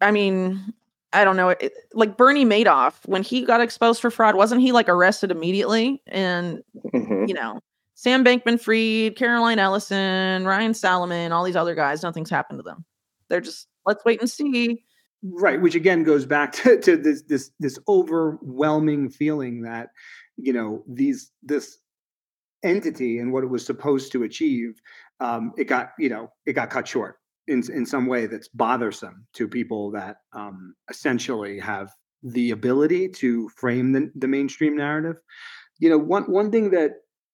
I mean, I don't know. It, like Bernie Madoff, when he got exposed for fraud, wasn't he like arrested immediately? And mm-hmm. you know, Sam Bankman Fried, Caroline Ellison, Ryan Salomon, all these other guys, nothing's happened to them. They're just let's wait and see right which again goes back to, to this this this overwhelming feeling that you know these this entity and what it was supposed to achieve um, it got you know it got cut short in in some way that's bothersome to people that um, essentially have the ability to frame the, the mainstream narrative. You know one one thing that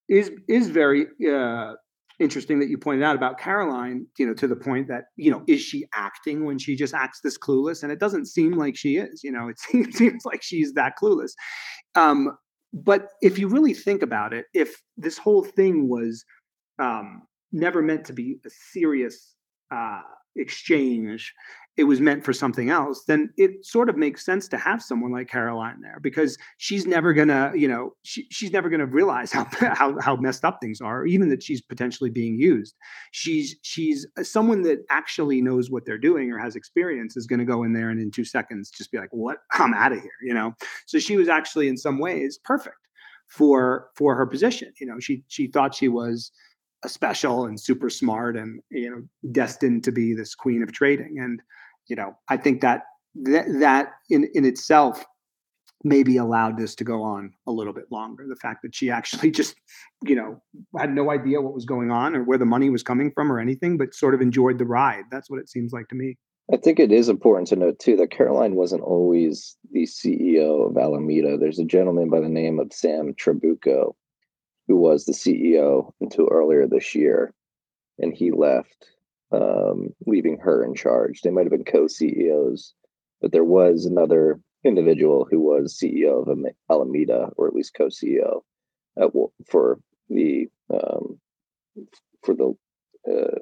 is is very uh, interesting that you pointed out about Caroline, you know, to the point that, you know, is she acting when she just acts this clueless? And it doesn't seem like she is, you know, it seems, seems like she's that clueless. Um, but if you really think about it, if this whole thing was um, never meant to be a serious uh, exchange it was meant for something else, then it sort of makes sense to have someone like Caroline there because she's never gonna, you know, she, she's never gonna realize how, how how messed up things are, even that she's potentially being used. She's she's uh, someone that actually knows what they're doing or has experience is to go in there and in two seconds just be like, "What? I'm out of here," you know. So she was actually in some ways perfect for for her position. You know, she she thought she was a special and super smart and you know destined to be this queen of trading and you know, I think that that, that in in itself maybe allowed this to go on a little bit longer. The fact that she actually just, you know, had no idea what was going on or where the money was coming from or anything, but sort of enjoyed the ride. That's what it seems like to me. I think it is important to note too that Caroline wasn't always the CEO of Alameda. There's a gentleman by the name of Sam Trabucco who was the CEO until earlier this year, and he left um, leaving her in charge. They might have been co-CEOs, but there was another individual who was CEO of Alameda, or at least co-CEO, for the um, for the uh,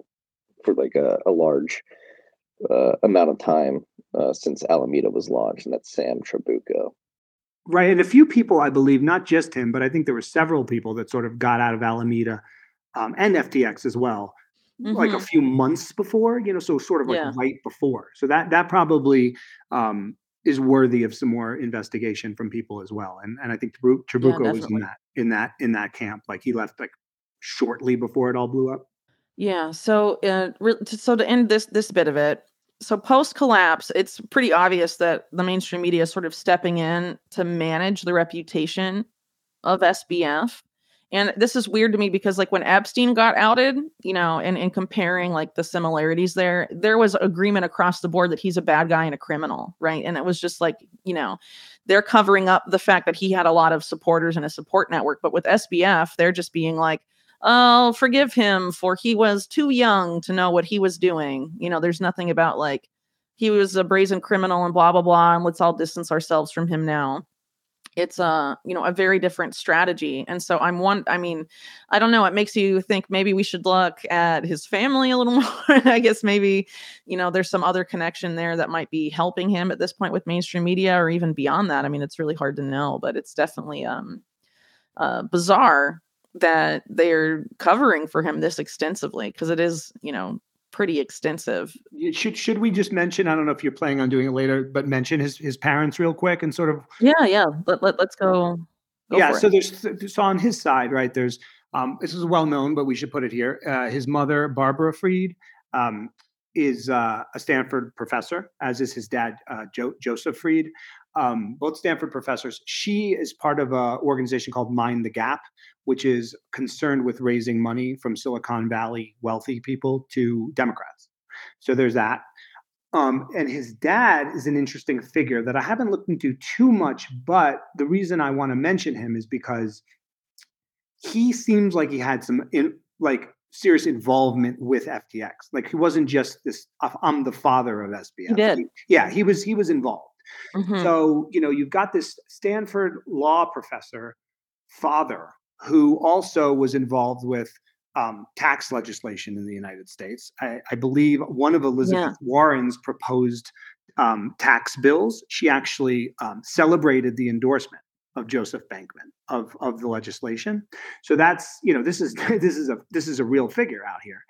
for like a, a large uh, amount of time uh, since Alameda was launched, and that's Sam Trabucco. Right, and a few people, I believe, not just him, but I think there were several people that sort of got out of Alameda um, and FTX as well mm-hmm. like a mm-hmm. few months before, you know, so sort of like yeah. right before. So that that probably um, is worthy of some more investigation from people as well. And and I think Trabucco yeah, was in that in that in that camp. Like he left like shortly before it all blew up. Yeah. So uh, so to end this this bit of it, so post collapse, it's pretty obvious that the mainstream media is sort of stepping in to manage the reputation of SBF. And this is weird to me because like when Epstein got outed, you know, and, and comparing like the similarities there, there was agreement across the board that he's a bad guy and a criminal, right? And it was just like, you know, they're covering up the fact that he had a lot of supporters and a support network. But with SBF, they're just being like, oh, forgive him for he was too young to know what he was doing. You know, there's nothing about like he was a brazen criminal and blah blah blah, and let's all distance ourselves from him now it's a you know a very different strategy and so i'm one i mean i don't know it makes you think maybe we should look at his family a little more i guess maybe you know there's some other connection there that might be helping him at this point with mainstream media or even beyond that i mean it's really hard to know but it's definitely um uh, bizarre that they're covering for him this extensively because it is you know pretty extensive. Should should we just mention? I don't know if you're planning on doing it later, but mention his his parents real quick and sort of. Yeah, yeah. Let, let let's go. go yeah. So it. there's so on his side, right? There's um, this is well known, but we should put it here. Uh, his mother, Barbara Fried, um, is uh, a Stanford professor, as is his dad, uh, jo- Joseph Freed. Um, both Stanford professors. She is part of an organization called Mind the Gap, which is concerned with raising money from Silicon Valley wealthy people to Democrats. So there's that. Um, and his dad is an interesting figure that I haven't looked into too much, but the reason I want to mention him is because he seems like he had some in, like serious involvement with FTX. Like he wasn't just this I'm the father of SBF. He did. He, yeah, he was he was involved. Mm-hmm. So, you know, you've got this Stanford law professor father who also was involved with um, tax legislation in the United States. I, I believe one of Elizabeth yeah. Warren's proposed um, tax bills, she actually um, celebrated the endorsement of Joseph Bankman of of the legislation. So that's you know this is this is a this is a real figure out here.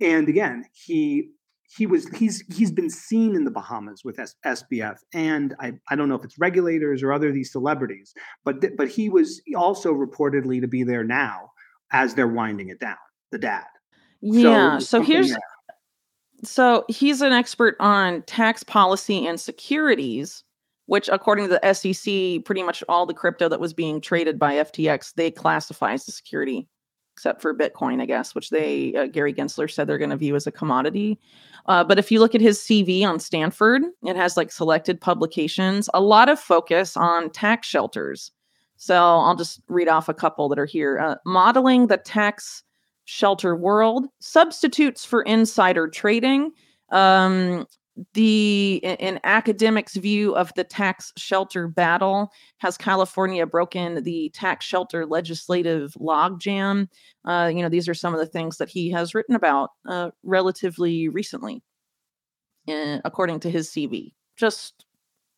And again, he he was he's he's been seen in the Bahamas with S- SBF, and I, I don't know if it's regulators or other these celebrities, but th- but he was also reportedly to be there now as they're winding it down. The dad. Yeah. So, so here's there. so he's an expert on tax policy and securities, which according to the SEC, pretty much all the crypto that was being traded by FTX they classify as a security except for Bitcoin, I guess, which they uh, Gary Gensler said they're going to view as a commodity. Uh, but if you look at his CV on Stanford, it has like selected publications, a lot of focus on tax shelters. So I'll just read off a couple that are here. Uh, modeling the tax shelter world, substitutes for insider trading, um, the in academics view of the tax shelter battle has california broken the tax shelter legislative logjam uh, you know these are some of the things that he has written about uh, relatively recently in, according to his CV. Just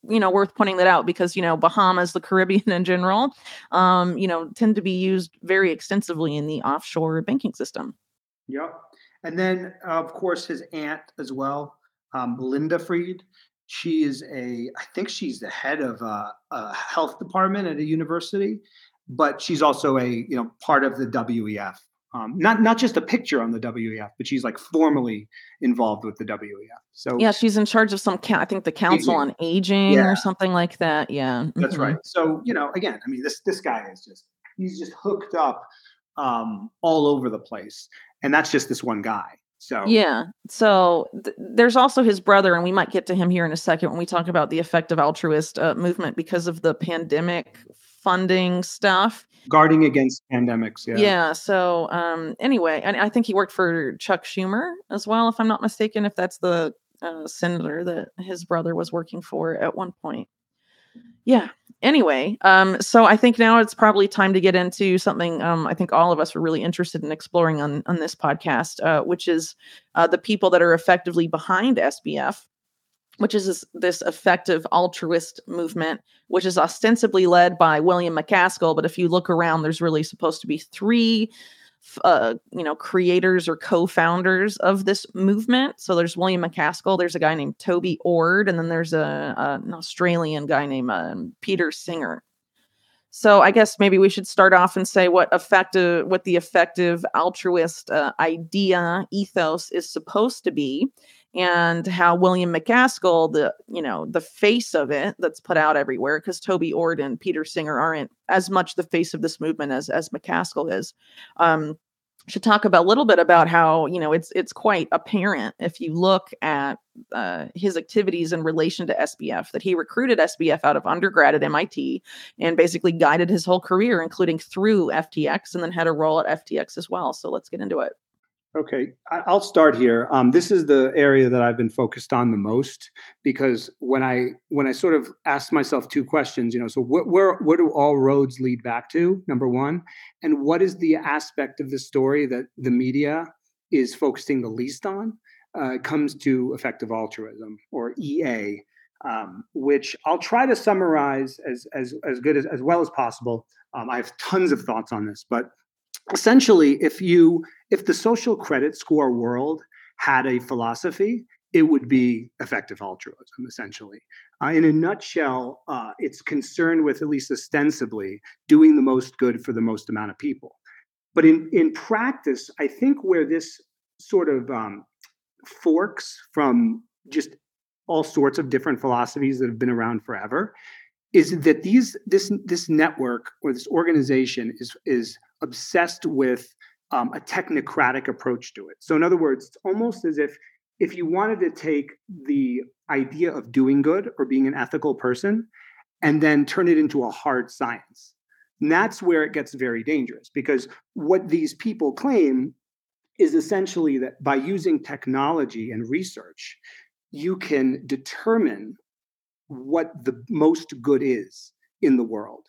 you know worth pointing that out because you know bahamas the caribbean in general um you know tend to be used very extensively in the offshore banking system. Yep. And then of course his aunt as well um, linda fried she is a i think she's the head of a, a health department at a university but she's also a you know part of the wef um, not not just a picture on the WEF, but she's like formally involved with the WEF. So yeah, she's in charge of some. I think the Council on Aging yeah. or something like that. Yeah, that's mm-hmm. right. So you know, again, I mean, this this guy is just he's just hooked up um, all over the place, and that's just this one guy. So yeah, so th- there's also his brother, and we might get to him here in a second when we talk about the effective altruist uh, movement because of the pandemic funding stuff. Guarding against pandemics yeah. Yeah so um anyway and i think he worked for chuck schumer as well if i'm not mistaken if that's the uh, senator that his brother was working for at one point yeah anyway um so i think now it's probably time to get into something um i think all of us are really interested in exploring on on this podcast uh, which is uh, the people that are effectively behind sbf which is this, this, effective altruist movement, which is ostensibly led by William MacAskill. But if you look around, there's really supposed to be three, uh, you know, creators or co-founders of this movement. So there's William MacAskill, there's a guy named Toby Ord, and then there's a, a an Australian guy named uh, Peter Singer. So I guess maybe we should start off and say what effective, what the effective altruist uh, idea ethos is supposed to be and how William MacAskill, the you know the face of it, that's put out everywhere, because Toby Ord and Peter Singer aren't as much the face of this movement as as MacAskill is. Um, should talk about a little bit about how you know it's it's quite apparent if you look at uh, his activities in relation to SBF that he recruited SBF out of undergrad at MIT and basically guided his whole career, including through FTX, and then had a role at FTX as well. So let's get into it. Okay, I'll start here. Um, this is the area that I've been focused on the most because when I when I sort of asked myself two questions, you know, so wh- where where do all roads lead back to? Number one, and what is the aspect of the story that the media is focusing the least on? Uh, comes to effective altruism or EA, um, which I'll try to summarize as as as good as as well as possible. Um, I have tons of thoughts on this, but essentially if you if the social credit score world had a philosophy it would be effective altruism essentially. Uh, in a nutshell uh, it's concerned with at least ostensibly doing the most good for the most amount of people. But in in practice i think where this sort of um, forks from just all sorts of different philosophies that have been around forever is that these this this network or this organization is is obsessed with um, a technocratic approach to it. So, in other words, it's almost as if if you wanted to take the idea of doing good or being an ethical person and then turn it into a hard science. And that's where it gets very dangerous because what these people claim is essentially that by using technology and research, you can determine what the most good is in the world.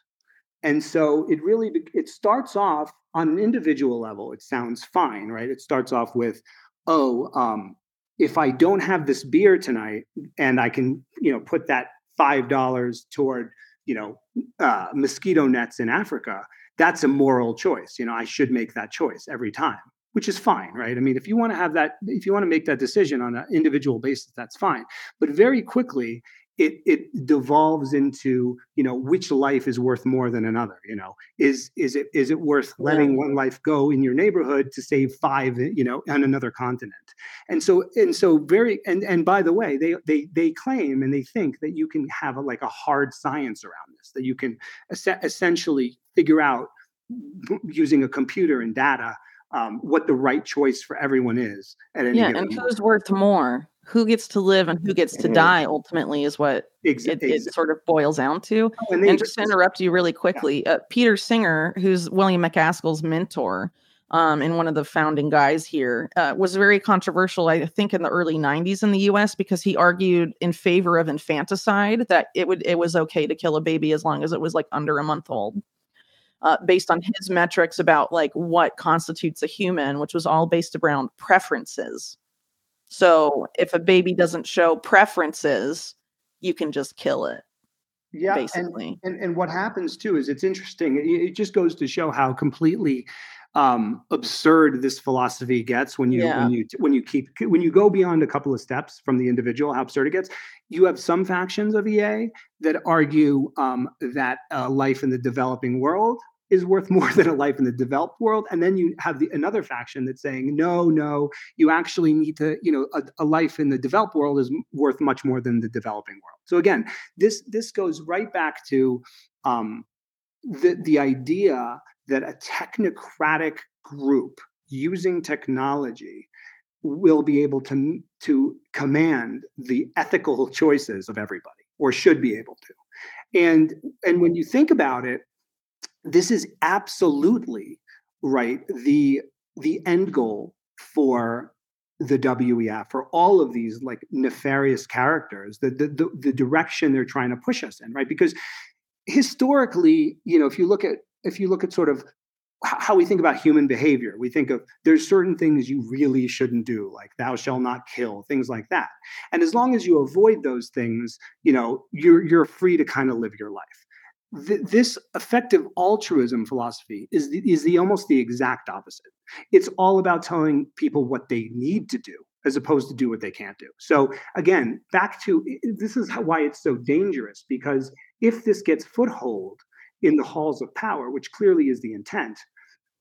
And so it really it starts off on an individual level. It sounds fine, right? It starts off with, oh, um, if I don't have this beer tonight, and I can, you know, put that five dollars toward, you know, uh, mosquito nets in Africa, that's a moral choice. You know, I should make that choice every time, which is fine, right? I mean, if you want to have that, if you want to make that decision on an individual basis, that's fine. But very quickly, it it devolves into you know which life is worth more than another you know? Is is it is it worth letting yeah. one life go in your neighborhood to save five you know on another continent? And so and so very and and by the way they they they claim and they think that you can have a, like a hard science around this that you can es- essentially figure out using a computer and data um, what the right choice for everyone is at any yeah and who's worth more who gets to live and who gets to die ultimately is what it, it, sort of boils down to. Oh, and, and just to interrupt you really quickly, yeah. uh, Peter Singer, who's William MacAskill's mentor um, and one of the founding guys here, uh, was very controversial, I think, in the early '90s in the U.S. because he argued in favor of infanticide that it would it was okay to kill a baby as long as it was like under a month old. Uh, based on his metrics about like what constitutes a human, which was all based around preferences So if a baby doesn't show preferences, you can just kill it. Yeah, basically. And, and and what happens too is it's interesting. It, it just goes to show how completely um, absurd this philosophy gets when you Yeah. when you when you keep when you go beyond a couple of steps from the individual. How absurd it gets. You have some factions of EA that argue um, that uh, life in the developing world is worth more than a life in the developed world, and then you have the another faction that's saying no, no, you actually need to, you know, a, a life in the developed world is worth much more than the developing world. So again, this this goes right back to um, the the idea that a technocratic group using technology will be able to to command the ethical choices of everybody or should be able to and and when you think about it this is absolutely right the the end goal for the WEF for all of these like nefarious characters the, the the the direction they're trying to push us in right? Because historically you know if you look at if you look at sort of how we think about human behavior we think of there's certain things you really shouldn't do like thou shall not kill things like that. And as long as you avoid those things you know you're you're free to kind of live your life Th- this effective altruism philosophy is the, is the almost the exact opposite. It's all about telling people what they need to do as opposed to do what they can't do. So again back to this is why it's so dangerous because if this gets foothold in the halls of power which clearly is the intent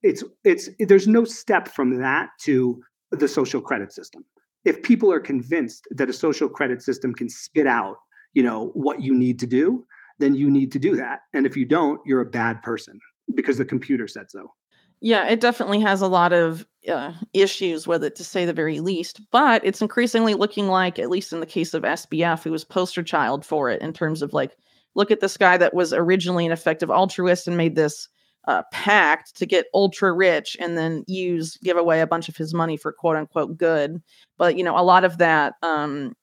it's it's there's no step from that to the social credit system. If people are convinced that a social credit system can spit out you know what you need to do then you need to do that and if you don't you're a bad person because the computer said so Yeah, it definitely has a lot of uh, issues with it, to say the very least. But it's increasingly looking like, at least in the case of SBF, who was poster child for it, in terms of like, look at this guy that was originally an effective altruist and made this uh, pact to get ultra rich and then use give away a bunch of his money for quote unquote good. But you know, a lot of that um,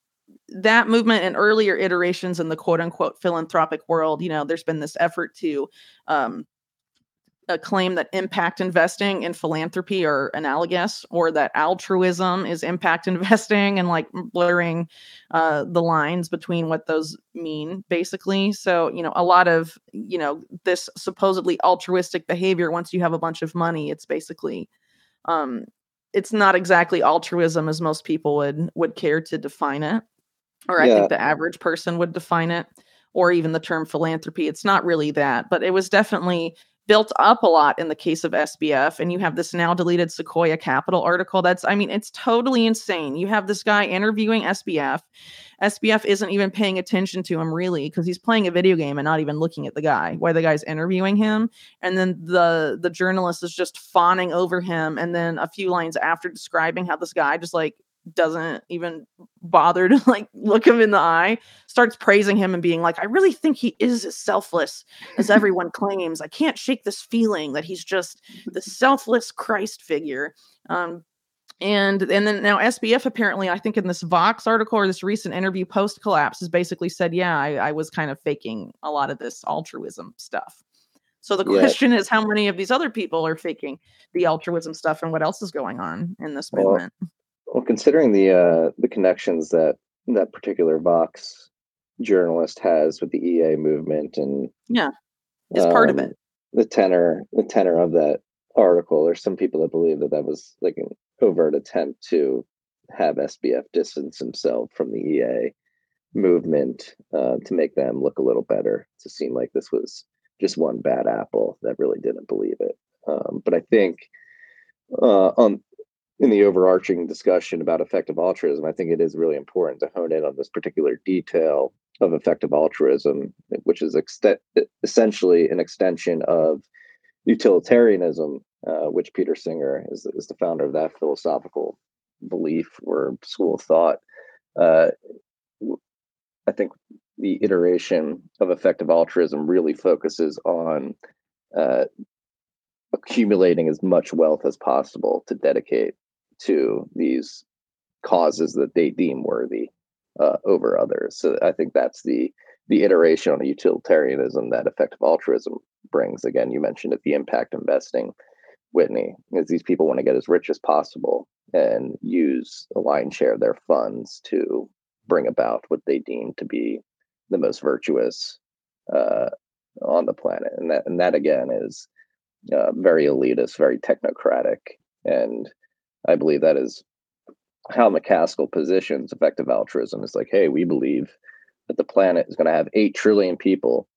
that movement and earlier iterations in the quote unquote philanthropic world, you know, there's been this effort to um, a claim that impact investing and philanthropy are analogous or that altruism is impact investing and like blurring uh, the lines between what those mean basically. So you know a lot of you know this supposedly altruistic behavior once you have a bunch of money it's basically um it's not exactly altruism as most people would would care to define it or i think the average person would define it or even the term philanthropy it's not really that but it was definitely built up a lot in the case of SBF. And you have this now deleted Sequoia Capital article. That's, I mean, it's totally insane. You have this guy interviewing SBF. SBF isn't even paying attention to him really because he's playing a video game and not even looking at the guy while the guy's interviewing him. And then the the journalist is just fawning over him. And then a few lines after describing how this guy just like doesn't even bother to like look him in the eye starts praising him and being like i really think he is as selfless as everyone claims i can't shake this feeling that he's just the selfless christ figure um and and then now SBF apparently, I think in this Vox article or this recent interview post collapse, has basically said, yeah, I, I was kind of faking a lot of this altruism stuff. So the Yeah. question is, how many of these other people are faking the altruism stuff, and what else is going on in this Well, movement? Well, considering the uh, the connections that that particular Vox journalist has with the EA movement and Yeah, is part of um, it. the tenor the tenor of that article, there's some people that believe that that was like an overt attempt to have SBF distance himself from the EA movement uh, to make them look a little better, to seem like this was just one bad apple that really didn't believe it. Um, but I think uh, on in the overarching discussion about effective altruism, I think it is really important to hone in on this particular detail of effective altruism, which is ext- essentially an extension of utilitarianism, uh, which Peter Singer is, is the founder of that philosophical belief or school of thought. Uh, I think the iteration of effective altruism really focuses on uh, accumulating as much wealth as possible to dedicate to these causes that they deem worthy uh, over others. So I think that's the the iteration on utilitarianism that effective altruism brings. Again, you mentioned it, the impact investing, Whitney, is these people want to get as rich as possible and use a lion's share of their funds to bring about what they deem to be the most virtuous uh, on the planet, and that and that again is uh, very elitist, very technocratic, and I believe that is how MacAskill positions effective altruism. It's like, hey, we believe that the planet is going to have eight trillion people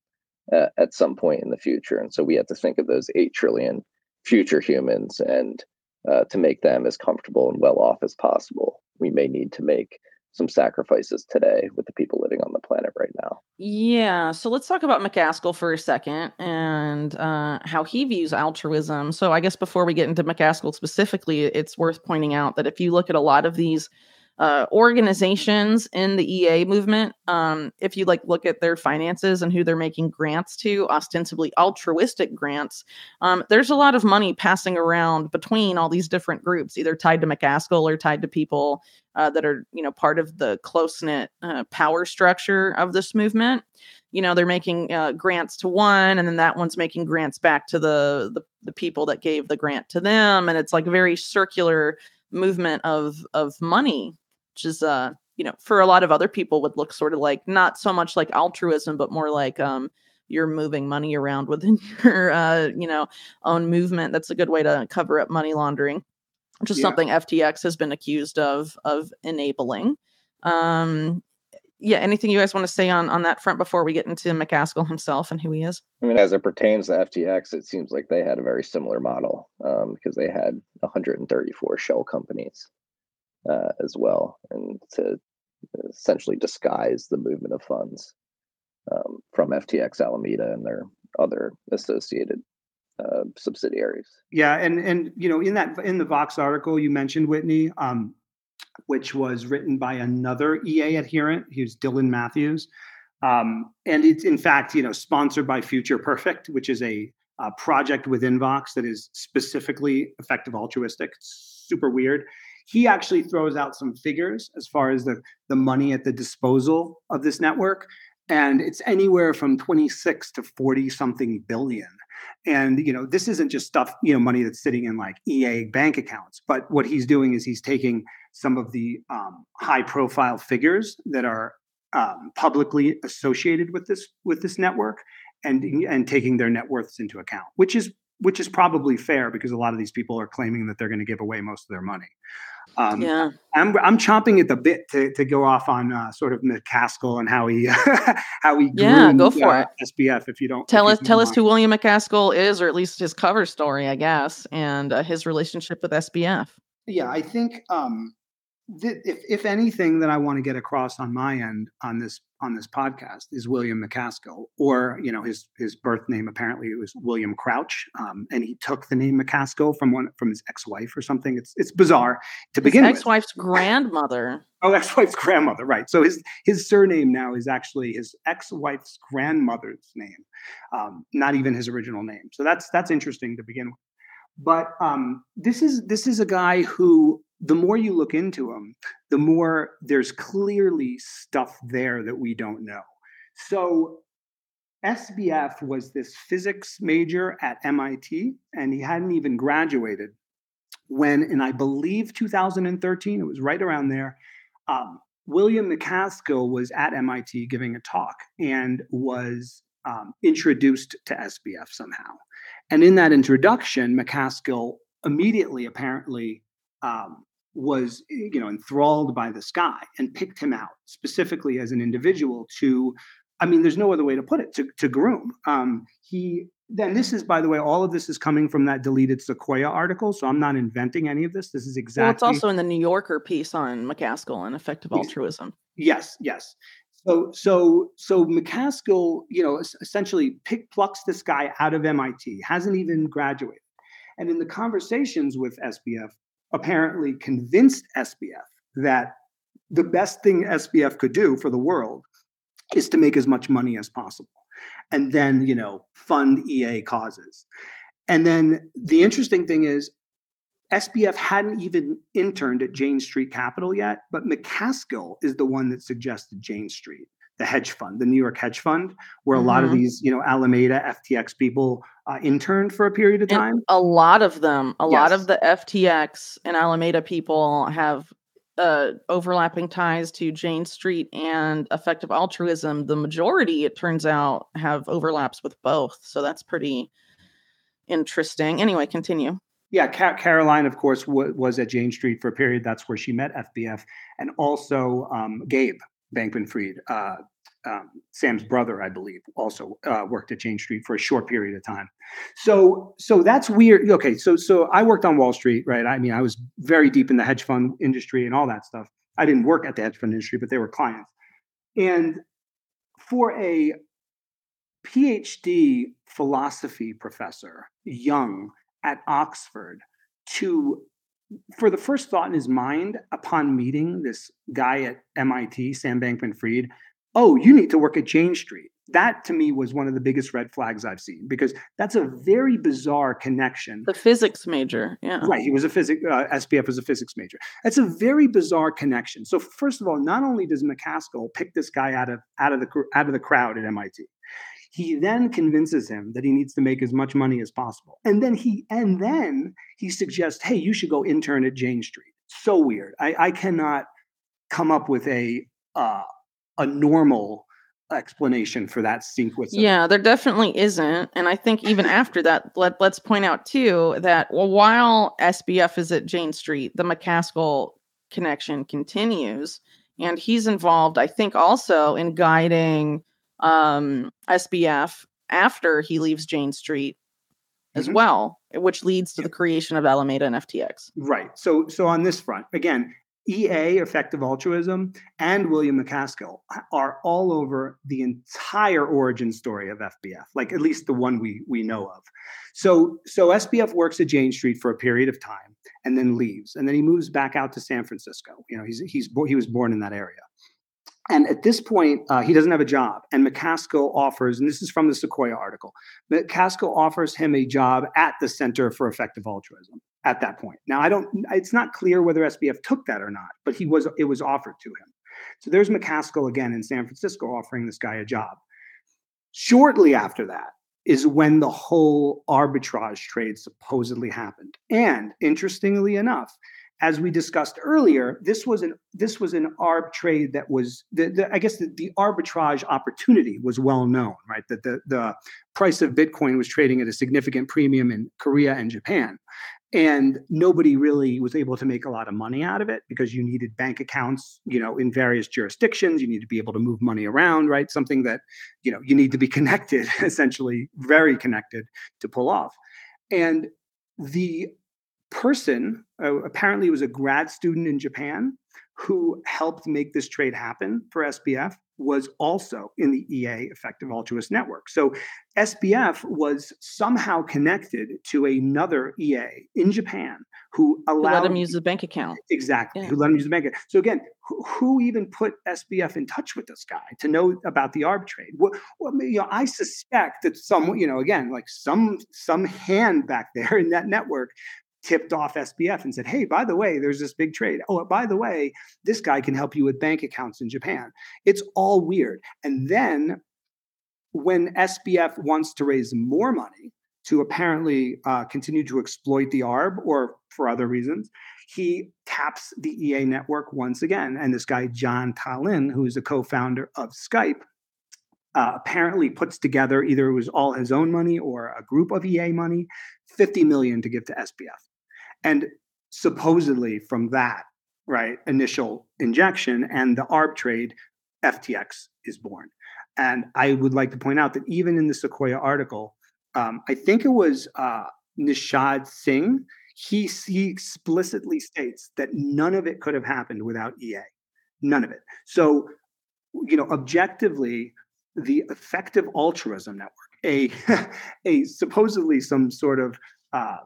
uh, at some point in the future, and so we have to think of those eight trillion future humans, and uh, to make them as comfortable and well off as possible, we may need to make some sacrifices today with the people living on the planet right now. Yeah. So let's talk about MacAskill for a second and uh, how he views altruism. So I guess before we get into MacAskill specifically, it's worth pointing out that if you look at a lot of these uh, organizations in the EA movement, um, if you like look at their finances and who they're making grants to, ostensibly altruistic grants, um, there's a lot of money passing around between all these different groups, either tied to MacAskill or tied to people uh, that are you know part of the close knit uh, power structure of this movement. You know they're making uh, grants to one, and then that one's making grants back to the, the the people that gave the grant to them, and it's like very circular movement of of money which is uh you know for a lot of other people would look sort of like not so much like altruism but more like um you're moving money around within your uh you know own movement. That's a good way to cover up money laundering which is yeah. something ftx has been accused of of enabling. Um yeah anything you guys want to say on on that front before we get into macaskill himself and who he is? I mean as it pertains to ftx it seems like they had a very similar model um, because they had 134 shell companies uh, as well, and to essentially disguise the movement of funds um, from FTX Alameda and their other associated uh, subsidiaries. Yeah, and and you know in that in the Vox article you mentioned Whitney, um, which was written by another EA adherent, he was Dylan Matthews, um, and it's in fact you know sponsored by Future Perfect, which is a, a project within Vox that is specifically effective altruistic. It's super weird he actually throws out some figures as far as the, the money at the disposal of this network. And it's anywhere from 26 to 40 something billion. And you know, this isn't just stuff, you know, money that's sitting in like EA bank accounts. But what he's doing is he's taking some of the um, high profile figures that are um, publicly associated with this with this network and and taking their net worths into account, which is which is probably fair because a lot of these people are claiming that they're going to give away most of their money. Um, yeah, I'm I'm chomping at the bit to, to go off on uh, sort of MacAskill and how he how he yeah go for uh, it SBF if you don't tell us tell us who William MacAskill is or at least his cover story I guess and uh, his relationship with SBF. Yeah, I think um, if if anything that I want to get across on my end on this on this podcast is William MacAskill, or you know his his birth name apparently it was William Crouch, um, and he took the name MacAskill from one from his ex wife or something. It's it's bizarre to begin with his begin. Ex wife's grandmother. oh, ex wife's grandmother, right? So his his surname now is actually his ex wife's grandmother's name, um, not even his original name. So that's that's interesting to begin with. But um, this is this is a guy who the more you look into them, the more there's clearly stuff there that we don't know. So SBF was this physics major at MIT, and he hadn't even graduated when, in I believe 2013, it was right around there. Um, William MacAskill was at MIT giving a talk and was um, introduced to SBF somehow. And in that introduction, MacAskill immediately apparently um, was you know enthralled by this guy and picked him out specifically as an individual to i mean there's no other way to put it to, to groom. Um, he then this is by the way all of this is coming from that deleted sequoia article so i'm not inventing any of this. This is exactly well, it's also in the new yorker piece on MacAskill and effective altruism. Yes yes. So so so MacAskill you know essentially pick plucks this guy out of mit hasn't even graduated. And in the conversations with sbf apparently convinced SBF that the best thing SBF could do for the world is to make as much money as possible and then, you know, fund EA causes. And then the interesting thing is SBF hadn't even interned at Jane Street Capital yet, but MacAskill is the one that suggested Jane Street. The hedge fund, the New York hedge fund, where mm-hmm. a lot of mm-hmm. these, you know, Alameda, FTX people uh, interned for a period of time. And a lot of them, a yes. lot of the FTX and Alameda people have uh, overlapping ties to Jane Street and effective altruism. The majority, it turns out, have overlaps with both. So that's pretty interesting. Anyway, continue. Yeah, Caroline, of course, was at Jane Street for a period. That's where she met SBF, and also um, Gabe Bankman Fried, uh, um, Sam's brother, I believe, also uh, worked at Jane Street for a short period of time. So, so that's weird. Okay, so so I worked on Wall Street, right? I mean, I was very deep in the hedge fund industry and all that stuff. I didn't work at the hedge fund industry, but they were clients. And for a PhD philosophy professor, young at Oxford, to for the first thought in his mind upon meeting this guy at MIT, Sam Bankman Fried, oh, you need to work at Jane Street. That to me was one of the biggest red flags I've seen because that's a very bizarre connection. The physics major, yeah, right. He was a physics. Uh, SBF was a physics major. That's a very bizarre connection. So first of all, not only does MacAskill pick this guy out of out of the out of the crowd at MIT, he then convinces him that he needs to make as much money as possible, and then he and then he suggests, hey, you should go intern at Jane Street. So weird. I, I cannot come up with a uh, a normal explanation for that sequence. Yeah, there definitely isn't. And I think even after that, let, let's point out too that while SBF is at Jane Street, the MacAskill connection continues. And he's involved, I think, also in guiding um, SBF after he leaves Jane Street as mm-hmm. well, which leads to the creation of Alameda and FTX. Right. So so on this front, again, EA, effective altruism, and William MacAskill are all over the entire origin story of SBF, like at least the one we we know of. So so SBF works at Jane Street for a period of time and then leaves, and then he moves back out to San Francisco. You know, he's he's he was born in that area. And at this point, uh, he doesn't have a job. And MacAskill offers, and this is from the Sequoia article, MacAskill offers him a job at the Center for Effective Altruism at that point. Now, I don't, it's not clear whether SBF took that or not, but he was, it was offered to him. So there's MacAskill again in San Francisco offering this guy a job. Shortly after that is when the whole arbitrage trade supposedly happened. And interestingly enough, as we discussed earlier, this was an this was an arb trade that was the, the I guess the, the, arbitrage opportunity was well known, right? That the the price of Bitcoin was trading at a significant premium in Korea and Japan, and nobody really was able to make a lot of money out of it because you needed bank accounts you know in various jurisdictions. You need to be able to move money around right? Something that you know you need to be connected essentially very connected to pull off. And the person uh, apparently was a grad student in japan who helped make this trade happen for SBF was also in the EA Effective Altruist Network. So SBF was somehow connected to another EA in Japan who allowed who let him use the bank account. Exactly, yeah. who let him use the bank account. So again, who, who, even put SBF in touch with this guy to know about the arb trade? Well, well, you know, I suspect that some, you know, again, like some some hand back there in that network tipped off SBF and said, Hey, by the way, there's this big trade. Oh, by the way, this guy can help you with bank accounts in Japan. It's all weird. And then when SBF wants to raise more money to apparently uh, continue to exploit the ARB or for other reasons, he taps the EA network once again. And this guy, Jaan Tallinn, who is a co founder of Skype, uh, apparently puts together either it was all his own money or a group of EA money, 50 million to give to SBF. And supposedly from that, right, initial injection and the ARB trade, FTX is born. And I would like to point out that even in the Sequoia article, um, I think it was uh, Nishad Singh, he, he explicitly states that none of it could have happened without EA. None of it. So, you know, objectively, the effective altruism network, a, a supposedly some sort of uh,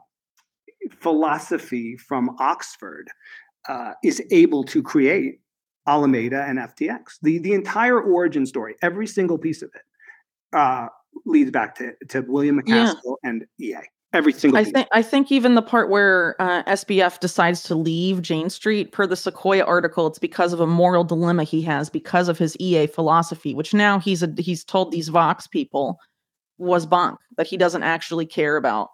philosophy from Oxford uh, is able to create Alameda and FTX. The, the entire origin story, every single piece of it, uh, leads back to, to William MacAskill yeah. and EA. Every single. I piece. think I think even the part where uh, SBF decides to leave Jane Street, per the Sequoia article, it's because of a moral dilemma he has because of his EA philosophy, which now he's a, he's told these Vox people was bunk that he doesn't actually care about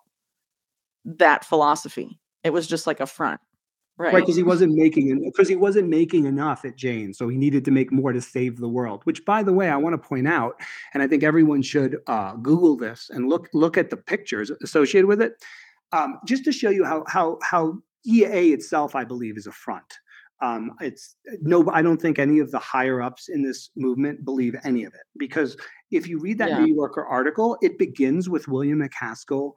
that philosophy. It was just like a front, right? Right, because he wasn't making because he wasn't making enough at Jane, so he needed to make more to save the world. Which, by the way, I want to point out, and I think everyone should uh, Google this and look look at the pictures associated with it, um, just to show you how how how EA itself, I believe, is a front. Um, it's no, I don't think any of the higher ups in this movement believe any of it because if you read that Yeah. New Yorker article, it begins with William MacAskill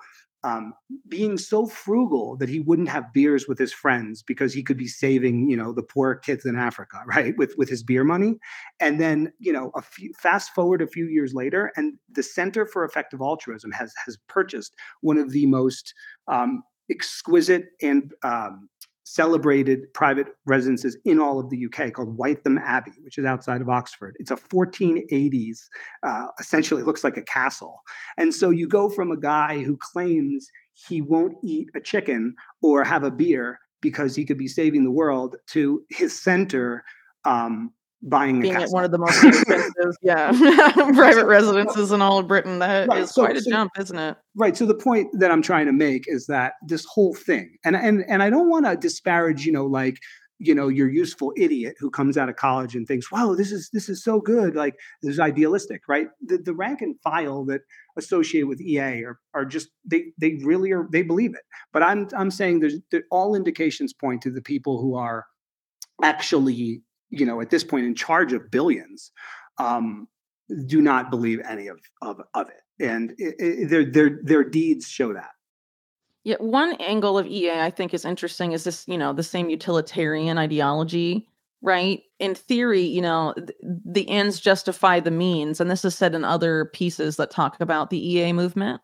um, being so frugal that he wouldn't have beers with his friends because he could be saving, you know, the poor kids in Africa, right, with with his beer money. And then, you know, a few, fast forward a few years later, and the Center for Effective Altruism has has purchased one of the most um, exquisite and um, celebrated private residences in all of the UK called Wytham Abbey, which is outside of Oxford. It's a 1480s, uh, essentially looks like a castle. And so you go from a guy who claims he won't eat a chicken or have a beer because he could be saving the world to his center um, buying a being at one of the most expensive, yeah, private residences in all of Britain. That is Right, so- quite a so- jump, isn't it? Right. So the point that I'm trying to make is that this whole thing, and and and I don't want to disparage, you know, like you know your useful idiot who comes out of college and thinks, "Wow, this is this is so good." Like this is idealistic, right? The the rank and file that associated with EA are are just they they really are they believe it. But I'm I'm saying there's all indications point to the people who are actually you know at this point in charge of billions um, do not believe any of of, of it and it, it, their their their deeds show that Yeah, one angle of EA I think is interesting is this, you know, the same utilitarian ideology, right? In theory, you know, th- the ends justify the means, and this is said in other pieces that talk about the EA movement.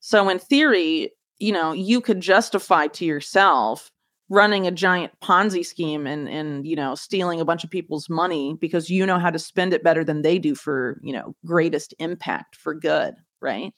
So in theory, you know, you could justify to yourself running a giant Ponzi scheme and and you know, stealing a bunch of people's money because you know how to spend it better than they do for, you know, greatest impact for good, right?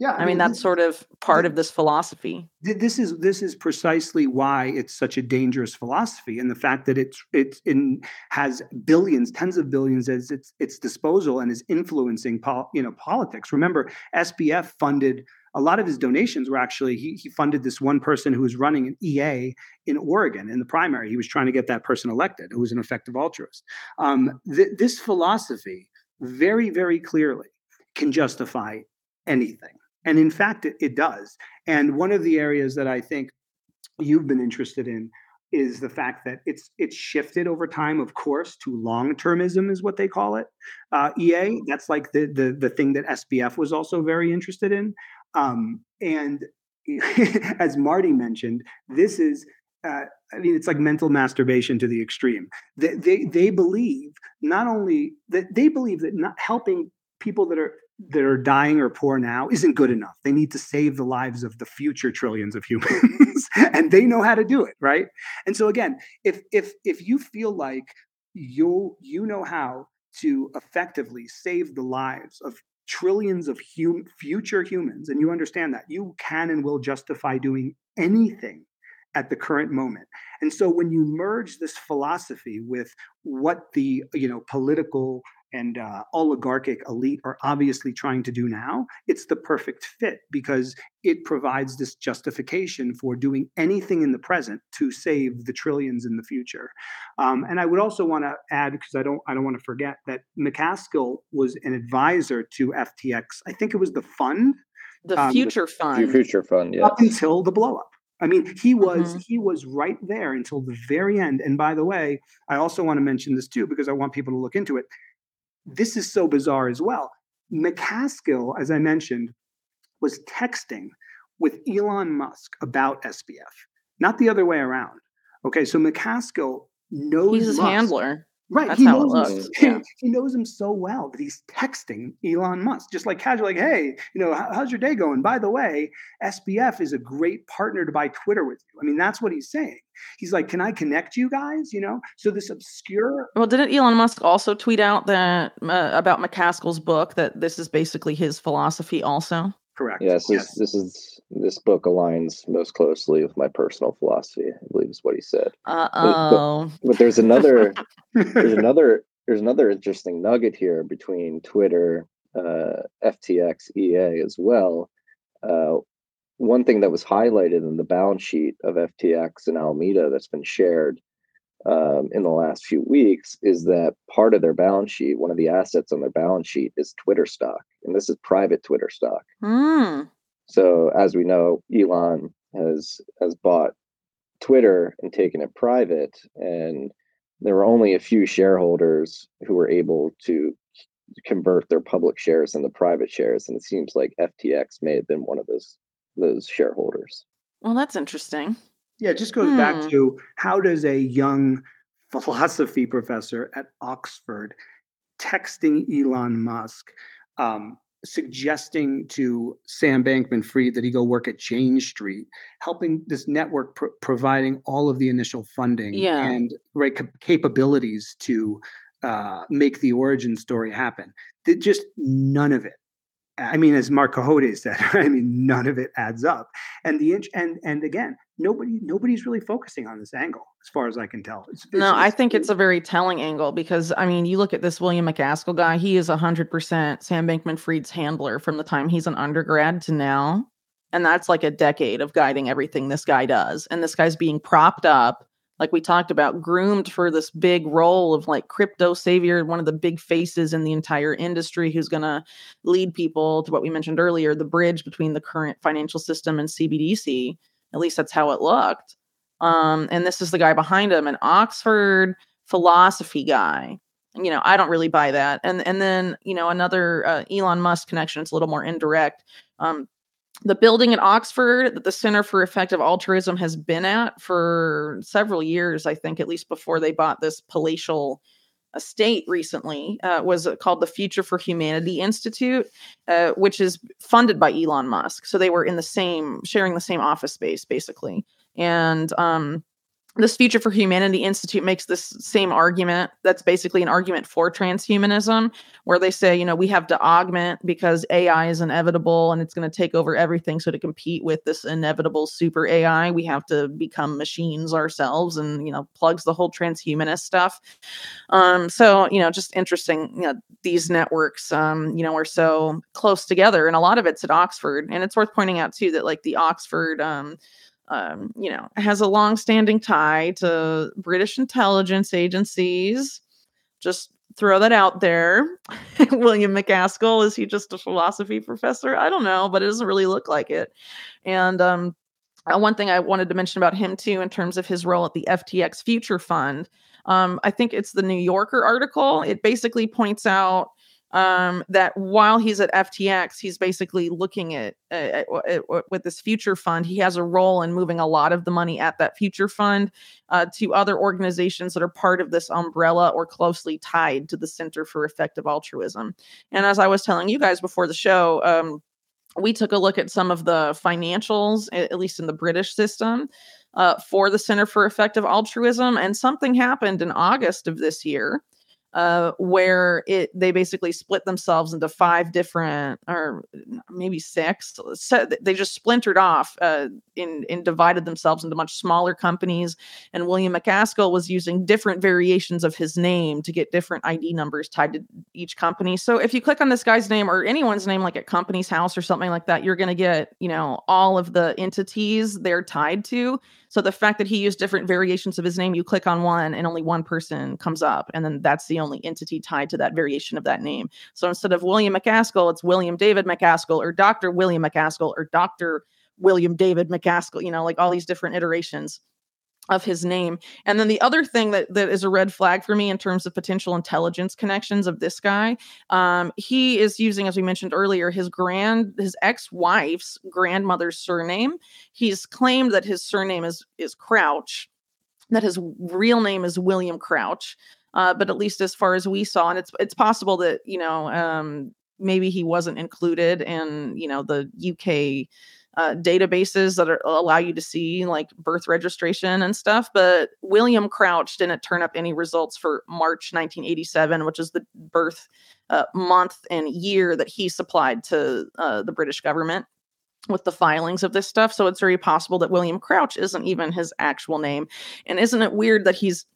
yeah I mean, that's sort of part of this philosophy. this is this is precisely why it's such a dangerous philosophy and the fact that it's it's in has billions tens of billions as its its disposal and is influencing pol- you know politics remember SBF funded a lot of his donations were actually he, he funded this one person who was running an EA in Oregon in the primary he was trying to get that person elected who was an effective altruist um, th- this philosophy very very clearly can justify anything and in fact it, it does and one of the areas that I think you've been interested in is the fact that it's it's shifted over time, of course, to long termism is what they call it. Uh, EA, that's like the the the thing that SBF was also very interested in. Um, and as Marty mentioned, this is. Uh, I mean, it's like mental masturbation to the extreme. They, they they believe not only that they believe that not helping people that are that are dying or poor now isn't good enough. They need to save the lives of the future trillions of humans, and they know how to do it, right? And so again, if if if you feel like you you know how to effectively save the lives of trillions of hum, future humans, and you understand that, you can and will justify doing anything at the current moment. And so when you merge this philosophy with what the you know political and uh, oligarchic elite are obviously trying to do now, it's the perfect fit because it provides this justification for doing anything in the present to save the trillions in the future. Um, and I would also want to add, because I don't, I don't want to forget that MacAskill was an advisor to FTX. I think it was the fund The Um, future Fu- fund. Future fund, yeah. up until the blowup. I mean, he was Mhm. he was right there until the very end. And by the way, I also want to mention this too because I want people to look into it. This is so bizarre as well. MacAskill, as I mentioned, was texting with Elon Musk about SBF, not the other way around. Okay, so MacAskill knows He's his Musk. handler. Right. That's he knows him, yeah. he knows him so well that he's texting Elon Musk, just like casual, like, hey, you know, how- how's your day going? By the way, SBF is a great partner to buy Twitter with you. I mean, that's what he's saying. He's like, can I connect you guys? You know, so this obscure Well, didn't Elon Musk also tweet out that uh, about MacAskill's book that this is basically his philosophy also? Correct. Yes, this, Yes. this is this book aligns most closely with my personal philosophy. I believe is what he said. Uh oh. But there's another there's another there's another interesting nugget here between Twitter, uh, FTX, EA as well. Uh, one thing that was highlighted in the balance sheet of FTX and Alameda that's been shared um, in the last few weeks is that part of their balance sheet, one of the assets on their balance sheet, is Twitter stock, and this is private Twitter stock. Hmm. So as we know, Elon has has bought Twitter and taken it private, and there were only a few shareholders who were able to convert their public shares into private shares, and it seems like FTX may have been one of those those shareholders. Well, that's interesting. Yeah, it just goes Hmm. back to how does a young philosophy professor at Oxford texting Elon Musk, um, suggesting to Sam Bankman Fried that he go work at Jane Street, helping this network pro- providing all of the initial funding Yeah. and right cap- capabilities to uh, make the origin story happen. Th- Just none of it. I mean, as Marc Cohodes said, I mean, none of it adds up. And the inch, and and again, nobody nobody's really focusing on this angle, as far as I can tell. It's, it's No, I think it's a very telling angle because I mean, you look at this William MacAskill guy, he is 100% Sam Bankman Fried's handler from the time he's an undergrad to now. And that's like a decade of guiding everything this guy does. And this guy's being propped up, like we talked about, groomed for this big role of like crypto savior, one of the big faces in the entire industry who's going to lead people to what we mentioned earlier the bridge between the current financial system and CBDC. At least that's how it looked. Um, and this is the guy behind him, an Oxford philosophy guy. You know, I don't really buy that. And and then you know another uh, Elon Musk connection. It's a little more indirect. Um, the building at Oxford that the Center for Effective Altruism has been at for several years, I think, at least before they bought this palatial estate recently, uh, was called the Future for Humanity Institute, uh, which is funded by Elon Musk. So they were in the same, sharing the same office space, basically. And um, this Future for Humanity Institute makes this same argument. That's basically an argument for transhumanism, where they say, you know, we have to augment because AI is inevitable and it's going to take over everything. So to compete with this inevitable super AI, we have to become machines ourselves, and you know, plugs the whole transhumanist stuff. Um, so you know, just interesting. You know, these networks, um, you know, are so close together, and a lot of it's at Oxford. And it's worth pointing out too that like the Oxford. Um, um, you know, has a long-standing tie to British intelligence agencies. Just throw that out there. William MacAskill is he just a philosophy professor? I don't know, but it doesn't really look like it. And um, uh, one thing I wanted to mention about him too, in terms of his role at the FTX Future Fund, um, I think it's the New Yorker article. It basically points out um, that while he's at FTX, he's basically looking at, at, at- at- with this future fund. He has a role in moving a lot of the money at that future fund uh, to other organizations that are part of this umbrella or closely tied to the Center for Effective Altruism. And as I was telling you guys before the show, um, we took a look at some of the financials, at least in the British system, uh, for the Center for Effective Altruism, and something happened in August of this year uh, where it they basically split themselves into five different or maybe six. So they just splintered off uh, in and divided themselves into much smaller companies. And William MacAskill was using different variations of his name to get different ID numbers tied to each company. So if you click on this guy's name or anyone's name, like at Companies House or something like that, you're going to get you know all of the entities they're tied to. So the fact that he used different variations of his name, you click on one and only one person comes up, and then that's the only entity tied to that variation of that name. So instead of William MacAskill, it's William David MacAskill or Dr. William MacAskill or Dr. William David MacAskill, you know, like all these different iterations of his name. And then the other thing that that is a red flag for me in terms of potential intelligence connections of this guy, um, he is using, as we mentioned earlier, his grand his ex-wife's grandmother's surname. He's claimed that his surname is is Crouch, that his real name is William Crouch. Uh, but at least as far as we saw, and it's it's possible that you know um, maybe he wasn't included in you know the UK uh, databases that are, allow you to see like birth registration and stuff. But William Crouch didn't turn up any results for March 1987, which is the birth uh, month and year that he supplied to uh, the British government with the filings of this stuff. So it's very possible that William Crouch isn't even his actual name. And isn't it weird that he's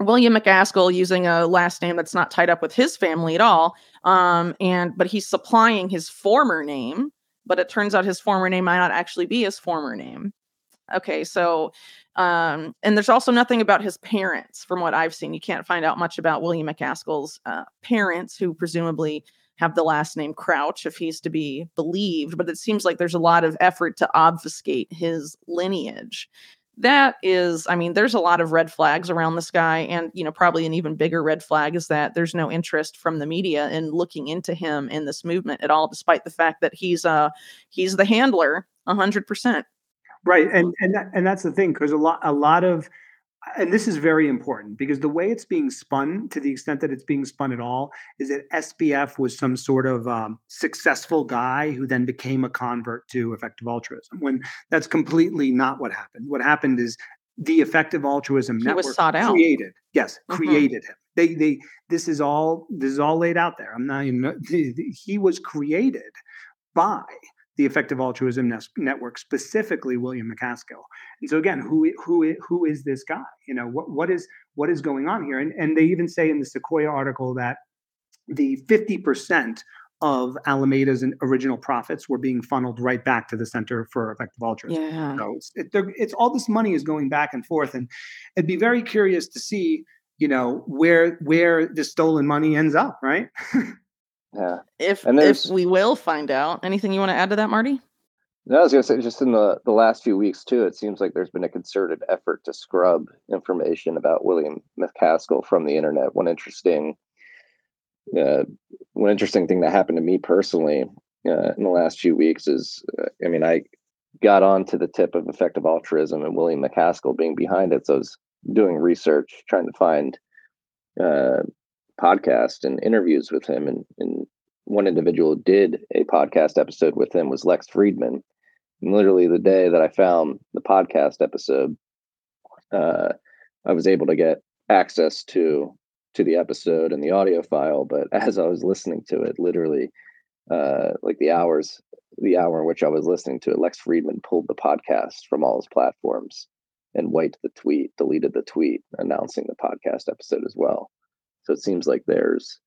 William MacAskill using a last name that's not tied up with his family at all? Um, and but he's supplying his former name, but it turns out his former name might not actually be his former name. Okay, so um, and there's also nothing about his parents from what I've seen. You can't find out much about William MacAskill's uh, parents, who presumably have the last name Crouch if he's to be believed, but it seems like there's a lot of effort to obfuscate his lineage. That is, I mean, there's a lot of red flags around this guy. And, you know, probably an even bigger red flag is that there's no interest from the media in looking into him in this movement at all, despite the fact that he's uh he's the handler hundred percent. Right. And and that, and that's the thing, because a lot a lot of and this is very important because the way it's being spun, to the extent that it's being spun at all, is that SBF was some sort of um, successful guy who then became a convert to effective altruism. When that's completely not what happened. What happened is the effective altruism He network was sought out. created. Yes, Mhm. created him. They they this is all this is all laid out there. I'm not even. He was created by the Effective Altruism Nes- Network, specifically William MacAskill. And so again, who who who is this guy? You know what what is what is going on here? And and they even say in the Sequoia article that the fifty percent of Alameda's original profits were being funneled right back to the Center for Effective Altruism. Yeah. So it's it, it's all this money is going back and forth, and it'd be very curious to see, you know, where where the stolen money ends up, right? Yeah. If if we will find out. Anything you want to add to that, Marty? No, I was gonna say just in the the last few weeks too, it seems like there's been a concerted effort to scrub information about William MacAskill from the internet. One interesting, uh, one interesting thing that happened to me personally uh, in the last few weeks is, uh, I mean, I got onto the tip of effective altruism and William MacAskill being behind it. So I was doing research, trying to find uh, podcast and interviews with him, and, and one individual did a podcast episode with him was Lex Fridman. And literally the day that I found the podcast episode, uh, I was able to get access to to the episode and the audio file. But as I was listening to it, literally, uh, like the hours, the hour in which I was listening to it, Lex Fridman pulled the podcast from all his platforms and wiped the tweet, deleted the tweet announcing the podcast episode as well. So it seems like there's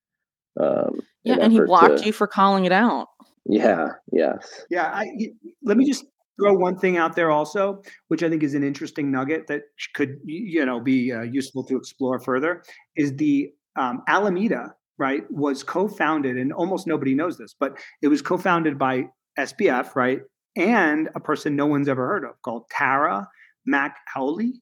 um, Yeah, an and he blocked to- you for calling it out. Yeah. Yes. Yeah, I, y- let me just throw one thing out there also, which I think is an interesting nugget that could you know be uh, useful to explore further. Is the um, Alameda right was co-founded, and almost nobody knows this, but it was co-founded by SBF right and a person no one's ever heard of called Tara Mac Aulay.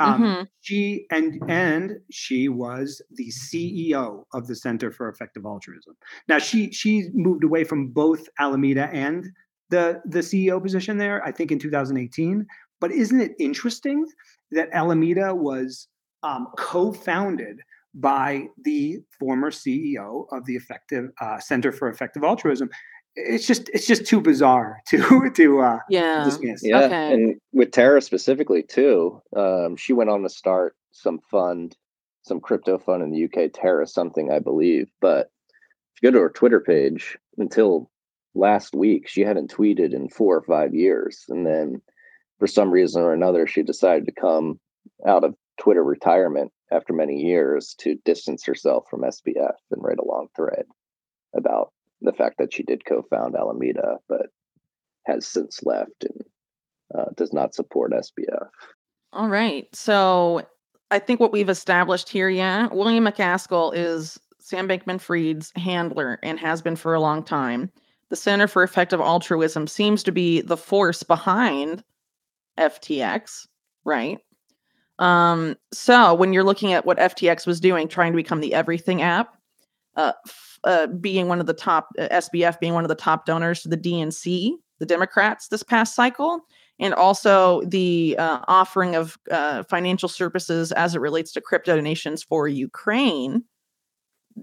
Um, Mhm. She and and she was the CEO of the Center for Effective Altruism. Now she she moved away from both Alameda and the the CEO position there, I think in 2018. But isn't it interesting that Alameda was um, co-founded by the former CEO of the Effective uh, Center for Effective Altruism? It's just it's just too bizarre to to uh, Yeah. dismiss. Yeah, Okay. and with Tara specifically too, um, she went on to start some fund, some crypto fund in the UK, Terra something, I believe. But if you go to her Twitter page, until last week, she hadn't tweeted in four or five years, and then for some reason or another, she decided to come out of Twitter retirement after many years to distance herself from SBF and write a long thread about the fact that she did co-found Alameda, but has since left and uh, does not support SBF. All right. So I think what we've established here, yeah, William MacAskill is Sam Bankman Fried's handler and has been for a long time. The Center for Effective Altruism seems to be the force behind FTX, right? Um, so when you're looking at what FTX was doing, trying to become the everything app, uh, uh, being one of the top, uh, SBF being one of the top donors to the DNC, the Democrats this past cycle, and also the uh, offering of financial services as it relates to crypto donations for Ukraine.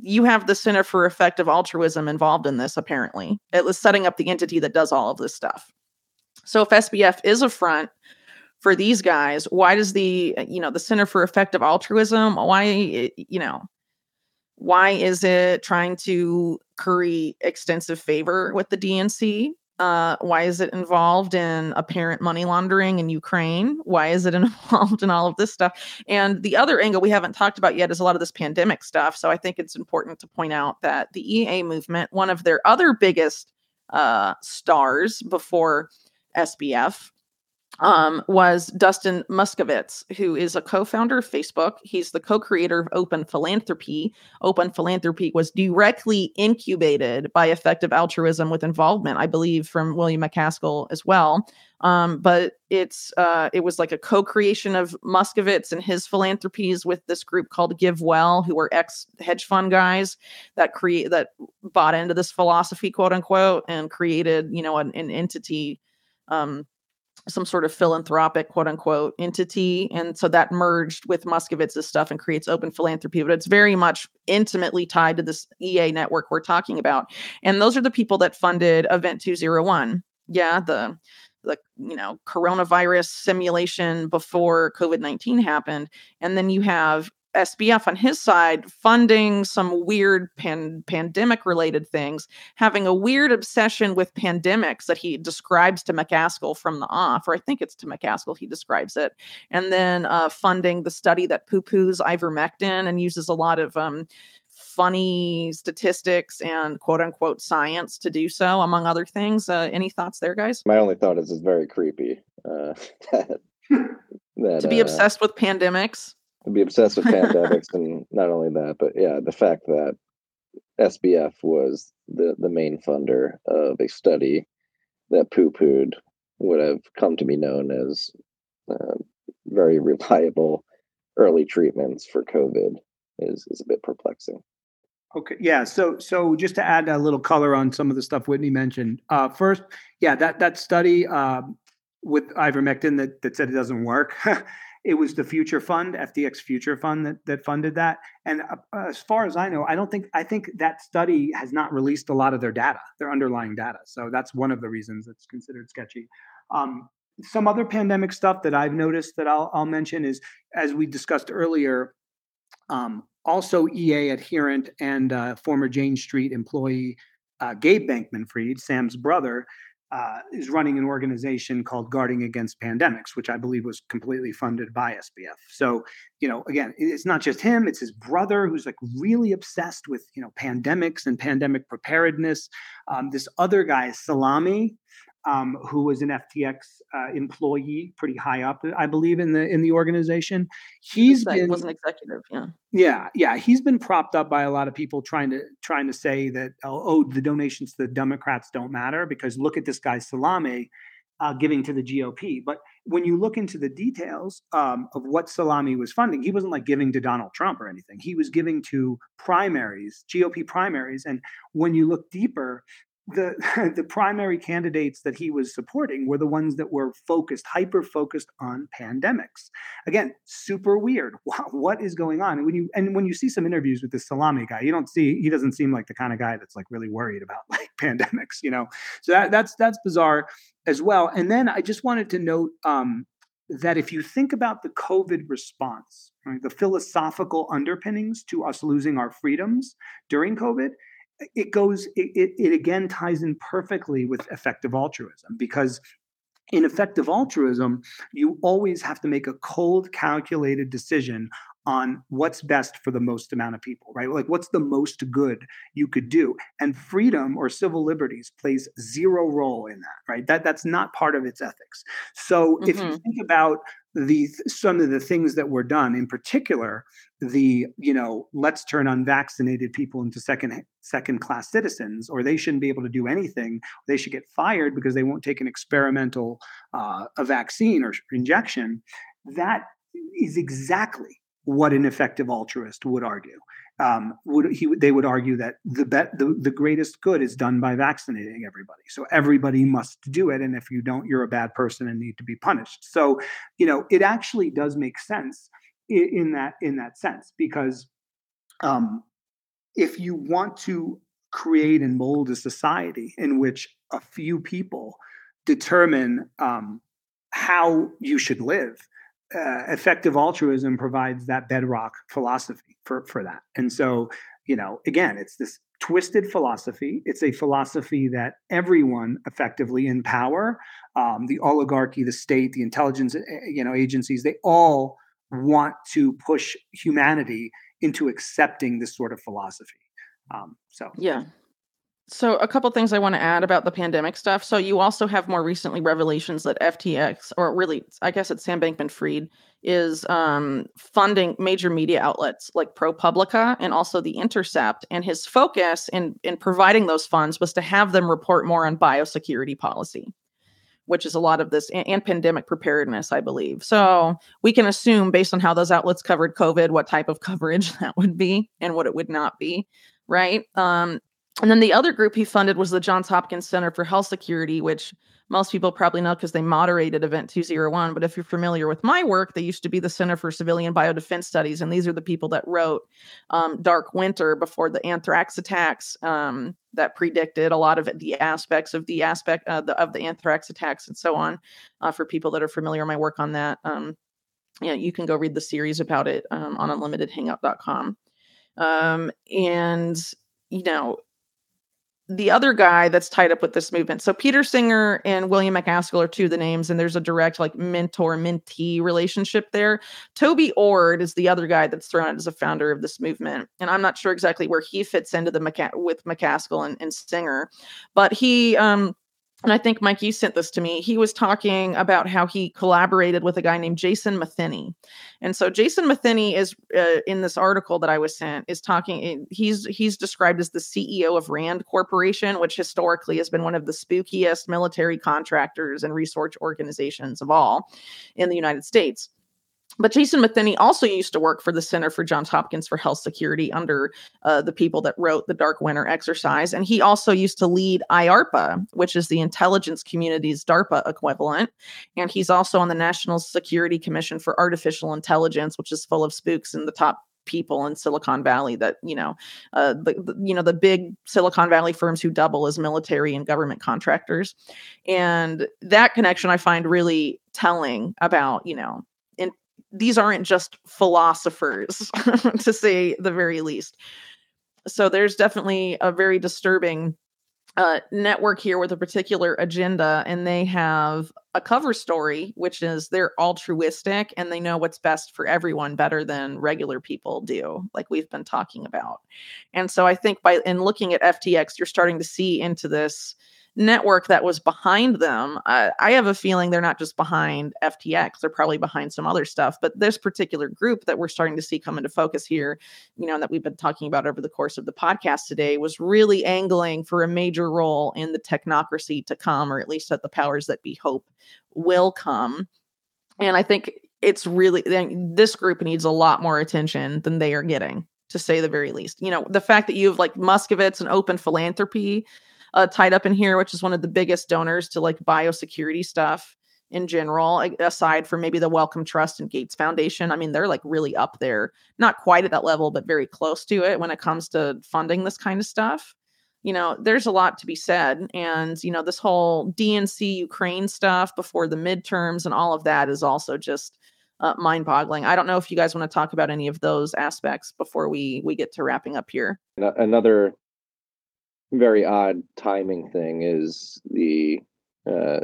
You have the Center for Effective Altruism involved in this, apparently. It was setting up the entity that does all of this stuff. So if SBF is a front for these guys, why does the you know the Center for Effective Altruism why you know why is it trying to curry extensive favor with the DNC? Uh, why is it involved in apparent money laundering in Ukraine? Why is it involved in all of this stuff? And the other angle we haven't talked about yet is a lot of this pandemic stuff. So I think it's important to point out that the EA movement, one of their other biggest uh, stars before SBF, um, was Dustin Moskovitz, who is a co founder of Facebook. He's the co creator of Open Philanthropy. Open Philanthropy was directly incubated by effective altruism with involvement, I believe, from William MacAskill as well. Um, but it's uh, it was like a co-creation of Moskovitz and his philanthropies with this group called GiveWell, who were ex hedge fund guys that create that bought into this philosophy, quote unquote, and created you know an, an entity um, some sort of philanthropic quote unquote entity and so that merged with Moskovitz's stuff and creates open philanthropy but it's very much intimately tied to this ea network we're talking about and those are the people that funded event 201 yeah the the you know coronavirus simulation before covid-19 happened and then you have SBF on his side funding some weird pan- pandemic related things, having a weird obsession with pandemics that he describes to MacAskill from the off, or I think it's to MacAskill he describes it, and then uh, funding the study that poo poos ivermectin and uses a lot of um, funny statistics and quote unquote science to do so, among other things. Uh, any thoughts there, guys? My only thought is it's very creepy. Uh, that, that, to be uh, obsessed with pandemics be obsessed with pandemics and not only that but yeah the fact that sbf was the the main funder of a study that poo-pooed would have come to be known as uh, very reliable early treatments for covid is is a bit perplexing Okay. Yeah. So, so just to add a little color on some of the stuff Whitney mentioned. Uh, first, yeah, that that study uh, with ivermectin that that said it doesn't work. It was the Future Fund, FTX Future Fund, that, that funded that. And uh, as far as I know, I don't think I think that study has not released a lot of their data, their underlying data. So that's one of the reasons it's considered sketchy. Um, some other pandemic stuff that I've noticed that I'll, I'll mention is, as we discussed earlier, um, also EA adherent and uh, former Jane Street employee uh, Gabe Bankman Fried, Sam's brother, uh, is running an organization called Guarding Against Pandemics, which I believe was completely funded by SBF. So, you know, again, it's not just him; it's his brother who's like really obsessed with you know pandemics and pandemic preparedness. Um, this other guy, Salame, um, who was an FTX uh, employee, pretty high up, I believe, in the in the organization. He's been was an executive, yeah. Yeah, yeah, he's been propped up by a lot of people trying to trying to say that oh, oh the donations to the Democrats don't matter because look at this guy Salame uh, giving to the GOP. But when you look into the details um, of what Salame was funding, he wasn't like giving to Donald Trump or anything. He was giving to primaries, GOP primaries. And when you look deeper, the the primary candidates that he was supporting were the ones that were focused hyper focused on pandemics. Again super weird. What is going on? And when you and when you see some interviews with this Salame guy you don't see he doesn't seem like the kind of guy that's like really worried about like pandemics you know? So that, that's that's bizarre as well. And then i just wanted to note um, that if you think about the covid response right, the philosophical underpinnings to us losing our freedoms during covid it goes it, it, it again ties in perfectly with effective altruism because in effective altruism you always have to make a cold calculated decision on what's best for the most amount of people, right? Like what's the most good you could do. And freedom or civil liberties plays zero role in that, right? That that's not part of its ethics. So mm-hmm. if you mm-hmm. think about the some of the things that were done in particular the you know let's turn unvaccinated people into second second class citizens or they shouldn't be able to do anything they should get fired because they won't take an experimental uh, a vaccine or injection that is exactly what an effective altruist would argue um, would he they would argue that the bet the, the greatest good is done by vaccinating everybody so everybody must do it and if you don't you're a bad person and need to be punished so you know it actually does make sense in, in that in that sense because um, if you want to create and mold a society in which a few people determine um, how you should live. Uh, effective altruism provides that bedrock philosophy for for that. And so, you know, again, it's this twisted philosophy. It's a philosophy that everyone effectively in power, um, the oligarchy, the state, the intelligence, eh, you know, agencies, they all want to push humanity into accepting this sort of philosophy. Um, so yeah. So a couple things I want to add about the pandemic stuff. So you also have more recently revelations that FTX, or really, I guess it's Sam Bankman-Fried, is um, funding major media outlets like ProPublica and also The Intercept. And his focus in in providing those funds was to have them report more on biosecurity policy which is a lot of this and, and, pandemic preparedness, I believe. So we can assume, based on how those outlets covered COVID, what type of coverage that would be and what it would not be, right? Um, and then the other group he funded was the Johns Hopkins Center for Health Security, which most people probably know because they moderated Event 201. But if you're familiar with my work, they used to be the Center for Civilian Biodefense Studies. And these are the people that wrote um, Dark Winter before the anthrax attacks um, that predicted a lot of the aspects of the aspect uh, the, of the anthrax attacks and so on. Uh, for people that are familiar, my work on that, um, yeah, you can go read the series about it um, on unlimitedhangout.com. Um, and, you know, the other guy that's tied up with this movement. So Peter Singer and William MacAskill are two of the names, and there's a direct like mentor mentee relationship there. Toby Ord is the other guy that's thrown out as a founder of this movement, and I'm not sure exactly where he fits into the with MacAskill and, and Singer, but he um and I think Mike, you sent this to me. He was talking about how he collaborated with a guy named Jason Matheny, and so Jason Matheny is uh, in this article that I was sent is talking. Eh, he's he's described as the CEO of Rand Corporation, which historically has been one of the spookiest military contractors and research organizations of all in the United States. But Jason Matheny also used to work for the Center for Johns Hopkins for Health Security under uh, the people that wrote the Dark Winter exercise. And he also used to lead IARPA, which is the intelligence community's DARPA equivalent. And he's also on the National Security Commission for Artificial Intelligence, which is full of spooks in the top people in Silicon Valley that you know uh, the, the, you know the big Silicon Valley firms who double as military and government contractors and that connection I find really telling about you know these aren't just philosophers to say the very least. So there's definitely a very disturbing uh, network here with a particular agenda and they have a cover story which is they're altruistic and they know what's best for everyone better than regular people do like we've been talking about. And so i think by in looking at ftx you're starting to see into this network that was behind them. Uh, I have a feeling they're not just behind FTX, they're probably behind some other stuff. But this particular group that we're starting to see come into focus here, you know, that we've been talking about over the course of the podcast today was really angling for a major role in the technocracy to come, or at least that the powers that be hope will come. And I think it's really this group needs a lot more attention than they are getting to say the very least. You know, the fact that you have like Moskovitz and open philanthropy uh, tied up in here, which is one of the biggest donors to like biosecurity stuff in general, aside from maybe the Wellcome Trust and Gates Foundation. I mean, they're like really up there, not quite at that level, but very close to it when it comes to funding this kind of stuff. You know, there's a lot to be said. And, you know, this whole DNC Ukraine stuff before the midterms and all of that is also just uh, mind boggling. I don't know if you guys want to talk about any of those aspects before we we get to wrapping up here. Another very odd timing thing is the uh,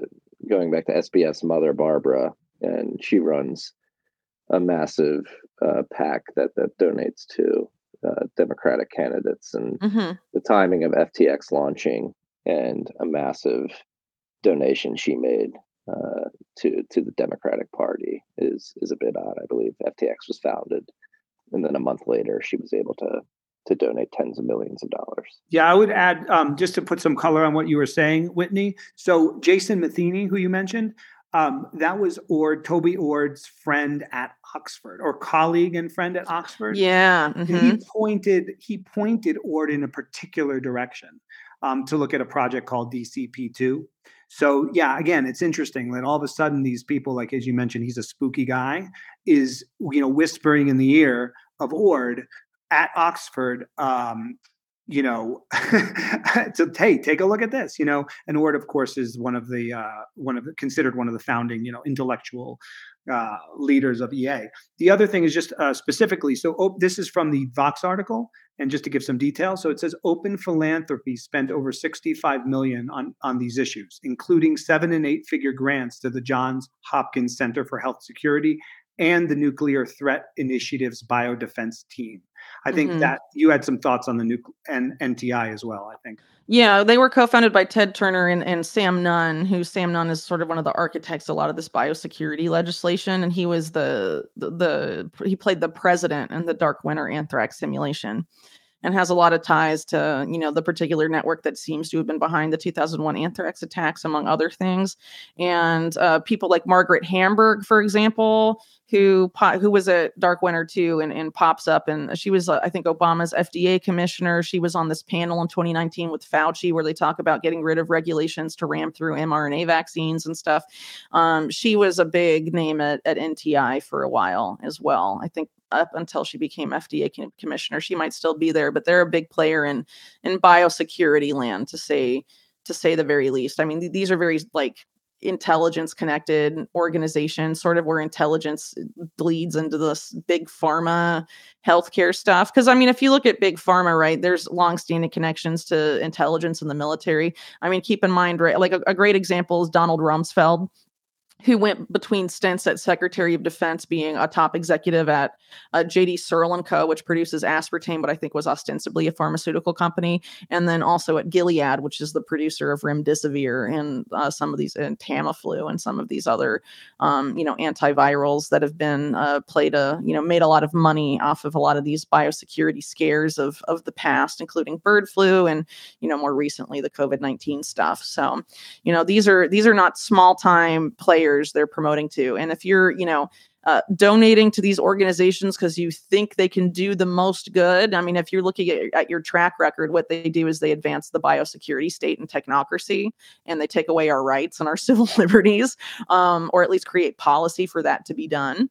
going back to SBF's mother Barbara, and she runs a massive uh, PAC that that donates to uh, Democratic candidates, and mm-hmm. the timing of FTX launching and a massive donation she made uh, to to the Democratic Party is is a bit odd. I believe FTX was founded, and then a month later she was able to to donate tens of millions of dollars. Yeah, I would add um, just to put some color on what you were saying, Whitney. So Jason Matheny, who you mentioned, um, that was Ord Toby Ord's friend at Oxford or colleague and friend at Oxford. Yeah, mm-hmm. he pointed he pointed Ord in a particular direction um, to look at a project called DCP2. So yeah, again, it's interesting that all of a sudden these people, like as you mentioned, he's a spooky guy, is you know whispering in the ear of Ord at Oxford, um, you know, to hey, take a look at this, you know. And Ord, of course, is one of the uh, one of the considered one of the founding, you know, intellectual uh, leaders of EA. The other thing is just uh, specifically, so oh, this is from the Vox article, and just to give some details, so it says Open Philanthropy spent over 65 million on on these issues, including seven and eight figure grants to the Johns Hopkins Center for Health Security and the Nuclear Threat Initiative's biodefense team. I think mm-hmm. that you had some thoughts on the nuc- and NTI as well. I think. Yeah, they were co-founded by Ted Turner and, and Sam Nunn, who Sam Nunn is sort of one of the architects a lot of this biosecurity legislation, and he was the, the the he played the president in the Dark Winter anthrax simulation and has a lot of ties to you know the particular network that seems to have been behind the 2001 anthrax attacks among other things. And uh, people like margaret hamburg for example who who was a dark winter too and, and pops up and she was uh, i think obama's fda commissioner. She was on this panel in 2019 with fauci where they talk about getting rid of regulations to ram through mrna vaccines and stuff. Um, she was a big name at, at nti for a while as well. I think up until she became FDA commissioner. She might still be there, but they're a big player in in biosecurity land to say to say the very least. I mean, th- these are very like intelligence connected organizations, sort of where intelligence bleeds into this big pharma healthcare stuff. Because I mean, if you look at big pharma, right, there's longstanding connections to intelligence in the military. I mean, keep in mind, right, like a, a great example is Donald Rumsfeld who went between stints at Secretary of Defense, being a top executive at uh, GD Searle and Co., which produces aspartame, but I think was ostensibly a pharmaceutical company, and then also at Gilead, which is the producer of remdesivir and uh, some of these and Tamiflu and some of these other, um, you know, antivirals that have been uh, played a, you know, made a lot of money off of a lot of these biosecurity scares of of the past, including bird flu and you know more recently the COVID nineteen stuff. So, you know, these are these are not small time players players they're promoting to. And if you're, you know, uh, donating to these organizations because you think they can do the most good. I mean, if you're looking at, at, your track record, what they do is they advance the biosecurity state and technocracy, and they take away our rights and our civil liberties, um, or at least create policy for that to be done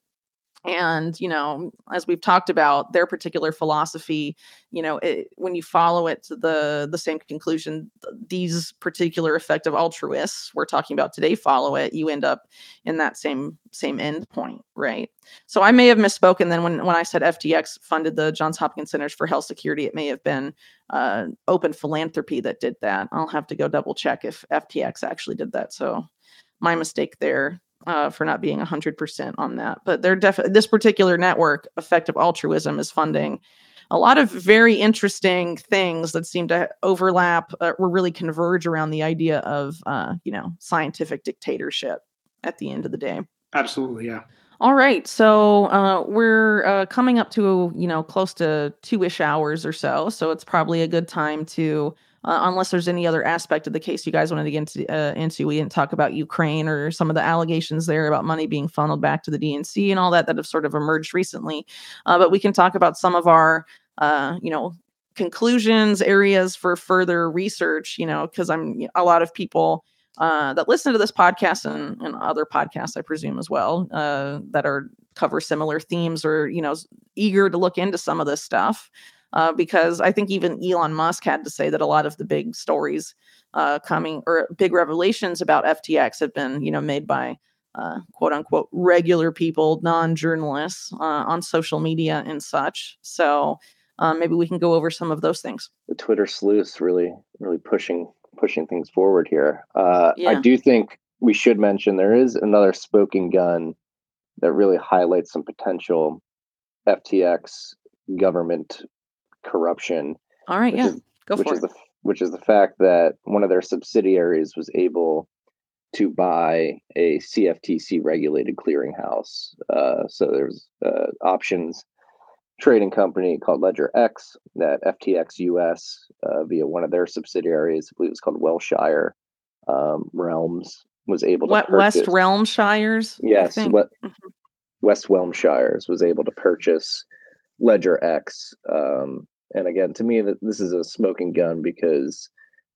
and you know as we've talked about their particular philosophy you know it, when you follow it to the the same conclusion these particular effective altruists we're talking about today follow it you end up in that same same end point right? So i may have misspoken then when when i said ftx funded the johns hopkins centers for health security it may have been uh, open philanthropy that did that. I'll have to go double check if ftx actually did that. So my mistake there uh, for not being 100% on that. But they're definitely, this particular network, Effective Altruism, is funding a lot of very interesting things that seem to overlap uh, or really converge around the idea of, uh, you know, scientific dictatorship at the end of the day. Absolutely. Yeah. All right, so uh, we're uh, coming up to you know close to two ish hours or so, so it's probably a good time to uh, unless there's any other aspect of the case you guys wanted to get into, uh, into. We didn't talk about Ukraine or some of the allegations there about money being funneled back to the DNC and all that that have sort of emerged recently. Uh, but we can talk about some of our, uh, you know, conclusions, areas for further research. You know, because I'm a lot of people. Uh, that listen to this podcast and, and other podcasts, I presume as well, uh, that are cover similar themes or you know eager to look into some of this stuff uh, because I think even Elon Musk had to say that a lot of the big stories uh, coming or big revelations about FTX have been, you know, made by uh, quote unquote regular people, non journalists uh, on social media and such. So uh, maybe we can go over some of those things. The Twitter sleuths really, really pushing pushing things forward here. Uh, yeah. I do think we should mention there is another smoking gun that really highlights some potential FTX government corruption. All right, yeah, is, go which for is it. The, which is the fact that one of their subsidiaries was able to buy a CFTC regulated clearinghouse. Uh, so there's uh, options trading company called LedgerX that FTX US uh, via one of their subsidiaries, I believe it's called Wellshire um, Realms, was able to what purchase. West Realm Shires. Yes, what mm-hmm. West Realm Shires was able to purchase LedgerX um, and again, to me, that this is a smoking gun because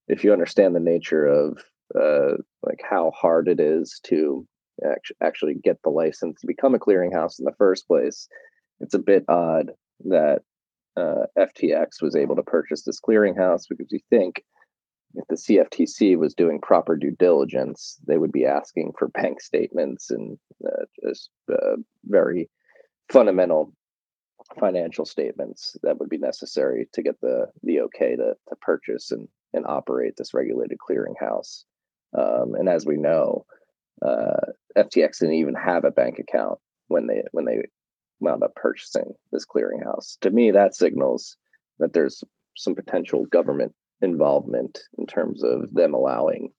if you understand the nature of uh, like how hard it is to actually get the license to become a clearinghouse in the first place, it's a bit odd that uh, FTX was able to purchase this clearinghouse because you think if the CFTC was doing proper due diligence, they would be asking for bank statements and uh, just uh, very fundamental financial statements that would be necessary to get the the okay to to purchase and and operate this regulated clearinghouse. Um, and as we know, uh, FTX didn't even have a bank account when they when they wound up purchasing this clearinghouse. To me, that signals that there's some potential government involvement in terms of them allowing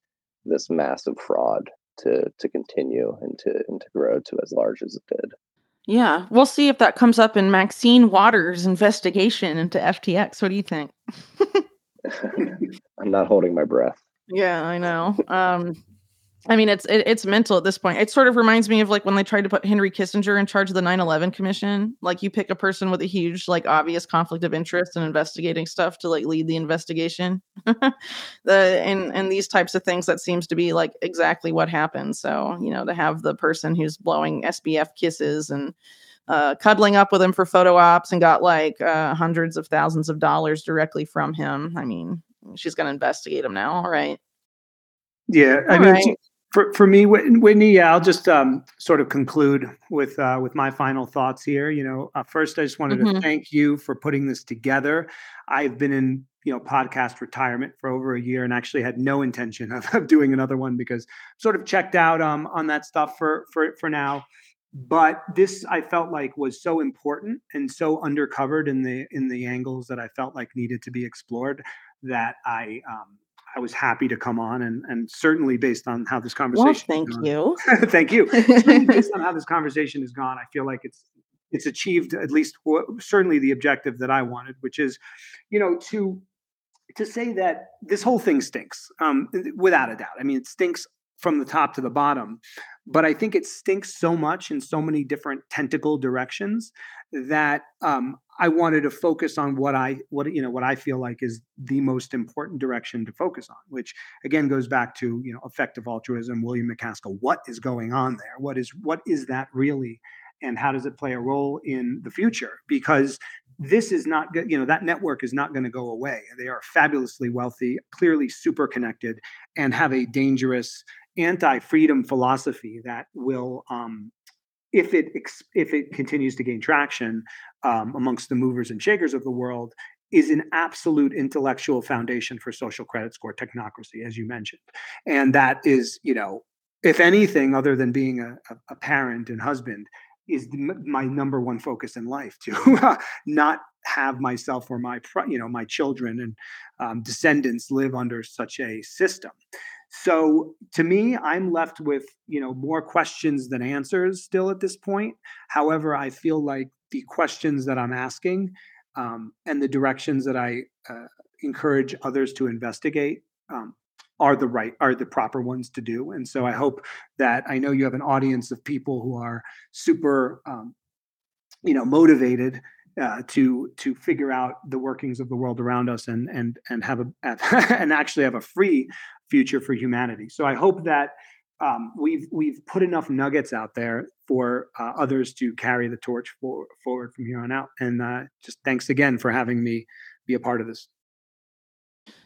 this massive fraud to to continue and to and to grow to as large as it did. Yeah, we'll see if that comes up in Maxine Waters' investigation into FTX. What do you think? I'm not holding my breath. Yeah, I know. Um, I mean, it's it, it's mental at this point. It sort of reminds me of like when they tried to put Henry Kissinger in charge of the 9/11 Commission. Like you pick a person with a huge, like, obvious conflict of interest in investigating stuff to like lead the investigation. the and and these types of things that seems to be like exactly what happened. So you know, to have the person who's blowing SBF kisses and uh, cuddling up with him for photo ops and got like uh, hundreds of thousands of dollars directly from him. I mean, she's going to investigate him now. All right. Yeah, I All mean, right. For for me, Whit- Whitney, yeah, I'll just um, sort of conclude with uh, with my final thoughts here. You know, uh, first, I just wanted to Mhm. thank you for putting this together. I've been in you know podcast retirement for over a year and actually had no intention of, of doing another one because i sort of checked out um, on that stuff for for for now. But this I felt like was so important and so undercovered in the in the angles that I felt like needed to be explored that I um, I was happy to come on and and certainly based on how this conversation Well, thank you. thank you. Based on how this conversation has gone I feel like it's it's achieved at least certainly the objective that I wanted which is you know to to say that this whole thing stinks um, without a doubt. I mean it stinks from the top to the bottom but I think it stinks so much in so many different tentacle directions that um, I wanted to focus on what I what you know what I feel like is the most important direction to focus on, which again goes back to you know effective altruism, William MacAskill. What is going on there? What is what is that really, and how does it play a role in the future? Because this is not you know that network is not going to go away. They are fabulously wealthy, clearly super connected, and have a dangerous anti-freedom philosophy that will um, if it if it continues to gain traction um, amongst the movers and shakers of the world is an absolute intellectual foundation for social credit score technocracy as you mentioned. And that is you know if anything other than being a, a, parent and husband is my number one focus in life to not have myself or my you know my children and um, descendants live under such a system so to me, I'm left with you know more questions than answers still at this point. However, I feel like the questions that I'm asking um, and the directions that I uh, encourage others to investigate um, are the right are the proper ones to do. And so I hope that I know you have an audience of people who are super um, you know motivated uh, to to figure out the workings of the world around us and and and have a and actually have a free future for humanity. So I hope that um, we've we've put enough nuggets out there for uh, others to carry the torch for, forward from here on out. And uh, just thanks again for having me be a part of this.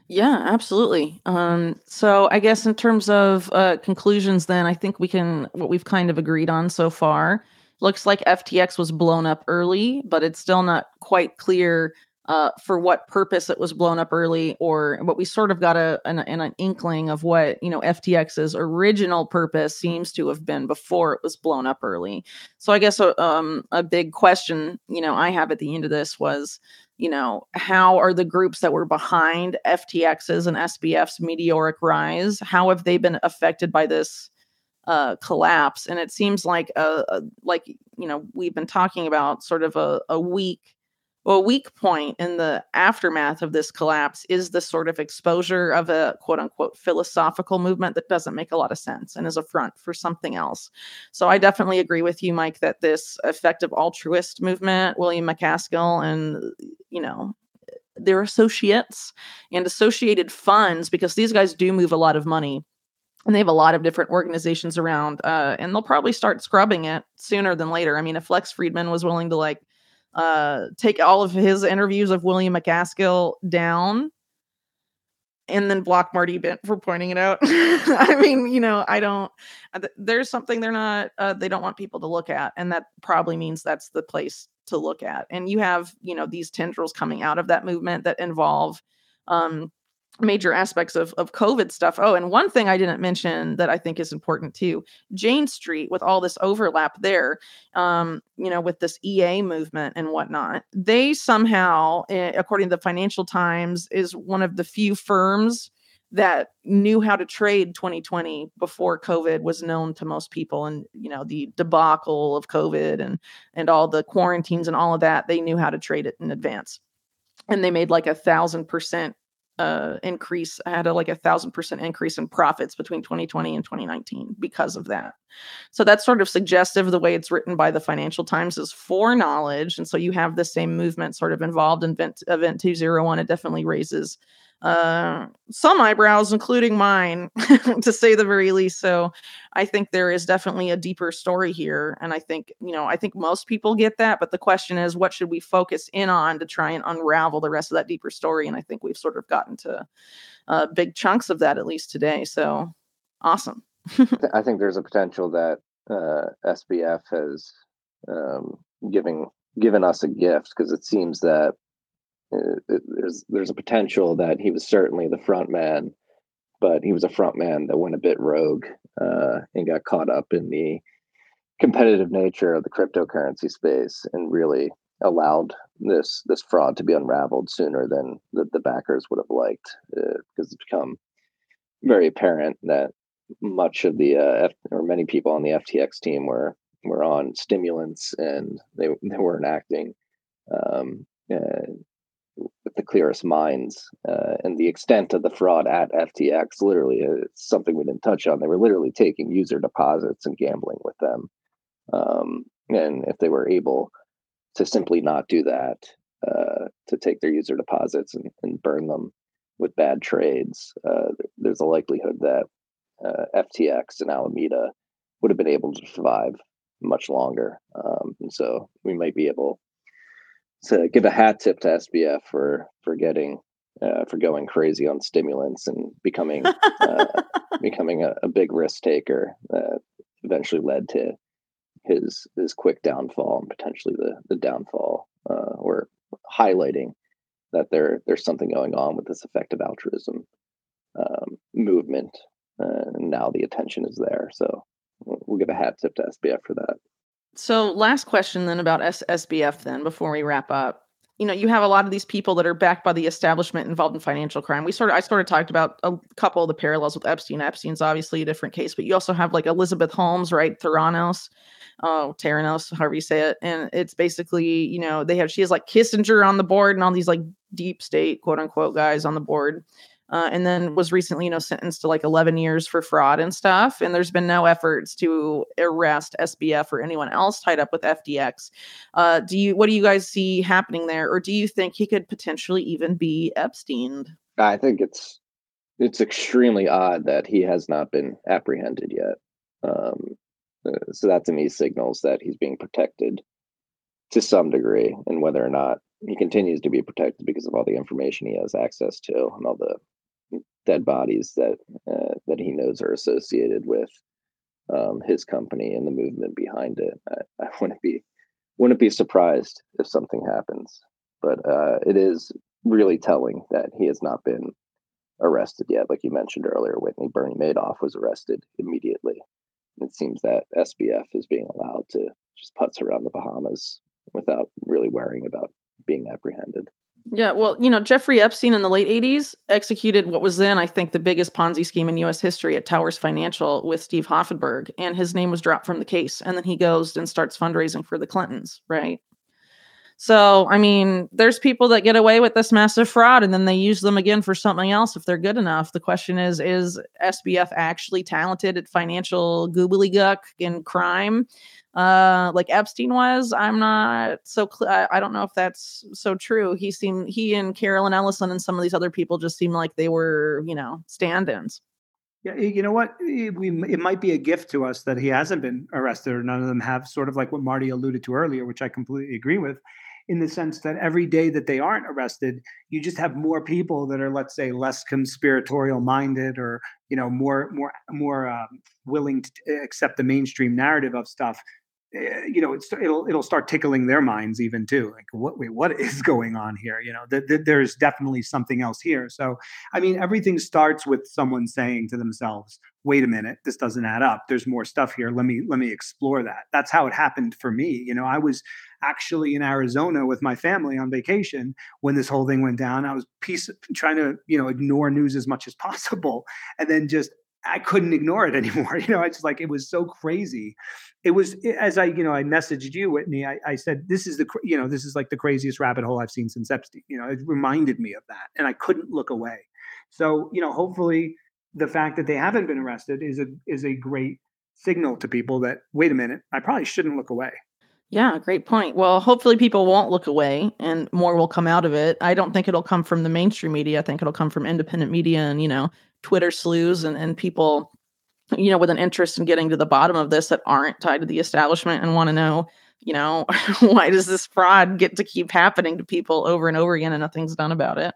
Yeah, absolutely. Um, so I guess in terms of uh, conclusions, then I think we can what we've kind of agreed on so far. Looks like FTX was blown up early, but it's still not quite clear uh, for what purpose it was blown up early, or but we sort of got a an, an inkling of what you know FTX's original purpose seems to have been before it was blown up early. So I guess a, um, a big question you know I have at the end of this was you know, how are the groups that were behind FTX's and SBF's meteoric rise? How have they been affected by this uh, collapse? And it seems like, a, a, like you know, we've been talking about sort of a, a weak, well, a weak point in the aftermath of this collapse is the sort of exposure of a quote unquote philosophical movement that doesn't make a lot of sense and is a front for something else. So I definitely agree with you, Mike, that this effective altruist movement, William MacAskill, and you know their associates and associated funds, because these guys do move a lot of money, and they have a lot of different organizations around, uh, and they'll probably start scrubbing it sooner than later. I mean, if Lex Fridman was willing to like uh, take all of his interviews of William MacAskill down and then block Marty Bent for pointing it out. I mean, you know, I don't. Uh, there's something they're not. Uh, they don't want people to look at, and that probably means that's the place to look at. And you have, you know, these tendrils coming out of that movement that involve um, major aspects of, of COVID stuff. Oh, and one thing I didn't mention that I think is important too Jane Street, with all this overlap there, um, you know, with this EA movement and whatnot, they somehow, eh, according to the Financial Times, is one of the few firms that knew how to trade 2020 before covid was known to most people and you know the debacle of covid and and all the quarantines and all of that they knew how to trade it in advance and they made like a thousand percent uh, increase. I had a, like a thousand percent increase in profits between 2020 and 2019 because of that. So that's sort of suggestive. The way it's written by the Financial Times is for knowledge, and so you have the same movement sort of involved in Event, Event 201. It definitely raises uh, some eyebrows, including mine, to say the very least. So I think there is definitely a deeper story here. And I think, you know, I think most people get that. But the question is, what should we focus in on to try and unravel the rest of that deeper story? And I think we've sort of gotten to uh, big chunks of that, at least today. So awesome. I think there's a potential that uh, SBF has um, giving given us a gift because it seems that there's there's a potential that he was certainly the front man, but he was a front man that went a bit rogue uh, and got caught up in the competitive nature of the cryptocurrency space and really allowed this this fraud to be unraveled sooner than the, the backers would have liked uh, because it's become very apparent that much of the uh, F, or many people on the FTX team were were on stimulants and they they weren't acting um, uh, the clearest minds uh, and the extent of the fraud at FTX. Literally, uh, it's something we didn't touch on. They were literally taking user deposits and gambling with them. Um, and if they were able to simply not do that, uh, to take their user deposits and, and, burn them with bad trades, uh, there's a likelihood that uh, FTX and Alameda would have been able to survive much longer. Um, and so we might be able to give a hat tip to SBF for for getting uh, for going crazy on stimulants and becoming uh, becoming a, a, big risk taker that eventually led to his his quick downfall and potentially the the downfall uh, or highlighting that there there's something going on with this effective altruism um, movement uh, and now the attention is there so we'll give a hat tip to SBF for that. So, last question then about S- SBF, then before we wrap up. You know, you have a lot of these people that are backed by the establishment involved in financial crime. We sort of, I sort of talked about a couple of the parallels with Epstein. Epstein's obviously a different case, but you also have like Elizabeth Holmes, right? Theranos, oh, Theranos, however you say it. And it's basically, you know, they have, she has like Kissinger on the board and all these like deep state, quote unquote, guys on the board uh, and then was recently, you know, sentenced to like 11 years for fraud and stuff. And there's been no efforts to arrest SBF or anyone else tied up with FTX. Uh, do you, what do you guys see happening there, or do you think he could potentially even be Epstein? I think it's it's extremely odd that he has not been apprehended yet. Um, uh, so that to me signals that he's being protected to some degree, and whether or not he continues to be protected because of all the information he has access to and all the dead bodies that uh, that he knows are associated with um, his company and the movement behind it. I, I, wouldn't be wouldn't be surprised if something happens, but uh, it is really telling that he has not been arrested yet. Like you mentioned earlier, Whitney Bernie Madoff was arrested immediately. It seems that SBF is being allowed to just putz around the Bahamas without really worrying about being apprehended. Yeah, well, you know, Jeffrey Epstein in the late 80s executed what was then, I think, the biggest Ponzi scheme in US history at Towers Financial with Steve Hoffenberg. And his name was dropped from the case. And then he goes and starts fundraising for the Clintons, right? So, I mean, there's people that get away with this massive fraud and then they use them again for something else if they're good enough. The question is is SBF actually talented at financial gobbledygook and crime? Uh like epstein was i'm not so cl- I, don't know if that's so true. He seemed he and caroline ellison and some of these other people just seem like they were you know stand-ins. Yeah you know what? We it might be a gift to us that he hasn't been arrested or none of them have sort of like what marty alluded to earlier which i completely agree with in the sense that every day that they aren't arrested, you just have more people that are, let's say, less conspiratorial minded or you know more more more um, willing to accept the mainstream narrative of stuff Eh, you know, it'll it'll start tickling their minds even too. Like, what wait, what is going on here? You know, th- th- there's definitely something else here. So, I mean, everything starts with someone saying to themselves, "Wait a minute, this doesn't add up. There's more stuff here. Let me let me explore that." That's how it happened for me. You know, I was actually in Arizona with my family on vacation when this whole thing went down. I was piece trying to you know ignore news as much as possible, and then just I couldn't ignore it anymore. You know, it's like it was so crazy. It was eh, as I, you know, I messaged you, Whitney. I, I said, "This is the, you know, this is like the craziest rabbit hole I've seen since Epstein." You know, it reminded me of that, and I couldn't look away. So, you know, hopefully, the fact that they haven't been arrested is a is a great signal to people that wait a minute, I probably shouldn't look away. Yeah, great point. Well, hopefully people won't look away and more will come out of it. I don't think it'll come from the mainstream media. I think it'll come from independent media and, you know, Twitter slews and, and people, you know, with an interest in getting to the bottom of this that aren't tied to the establishment and want to know, you know, why does this fraud get to keep happening to people over and over again and nothing's done about it?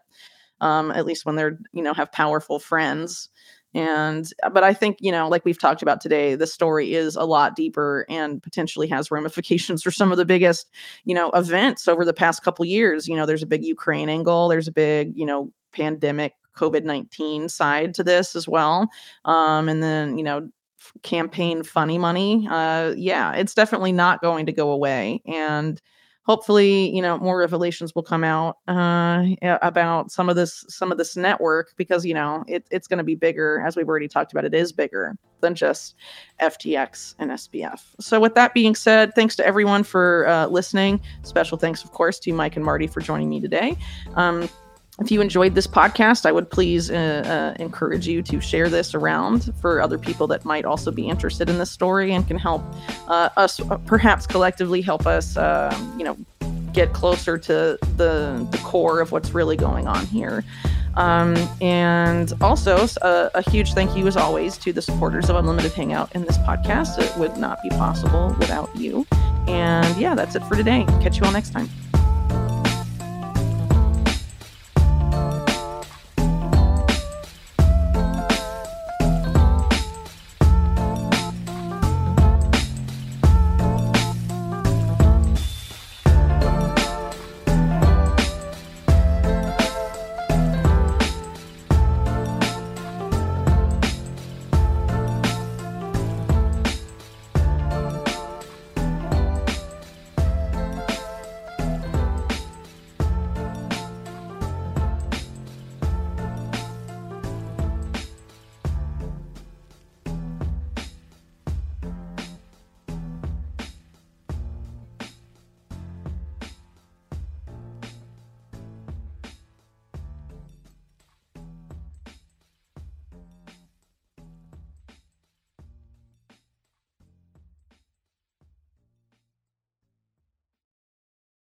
Um, at least when they're, you know, have powerful friends. And, but I think, you know, like we've talked about today, the story is a lot deeper and potentially has ramifications for some of the biggest, you know, events over the past couple years. You know, there's a big Ukraine angle, there's a big, you know, pandemic COVID 19 side to this as well. Um, and then, you know, campaign funny money. Uh, yeah, it's definitely not going to go away. And hopefully, you know, more revelations will come out uh, about some of this, some of this network because, you know, it, it's going to be bigger. As we've already talked about, it is bigger than just FTX and SBF. So, with that being said, thanks to everyone for uh, listening. Special thanks, of course, to Mike and Marty for joining me today. Um, if you enjoyed this podcast, I would please uh, uh, encourage you to share this around for other people that might also be interested in this story and can help uh, us, uh, perhaps collectively, help us, um, you know, get closer to the the core of what's really going on here. Um, and also, a, uh, a, huge thank you, as always, to the supporters of Unlimited Hangout in this podcast. It would not be possible without you. And yeah, that's it for today. Catch you all next time.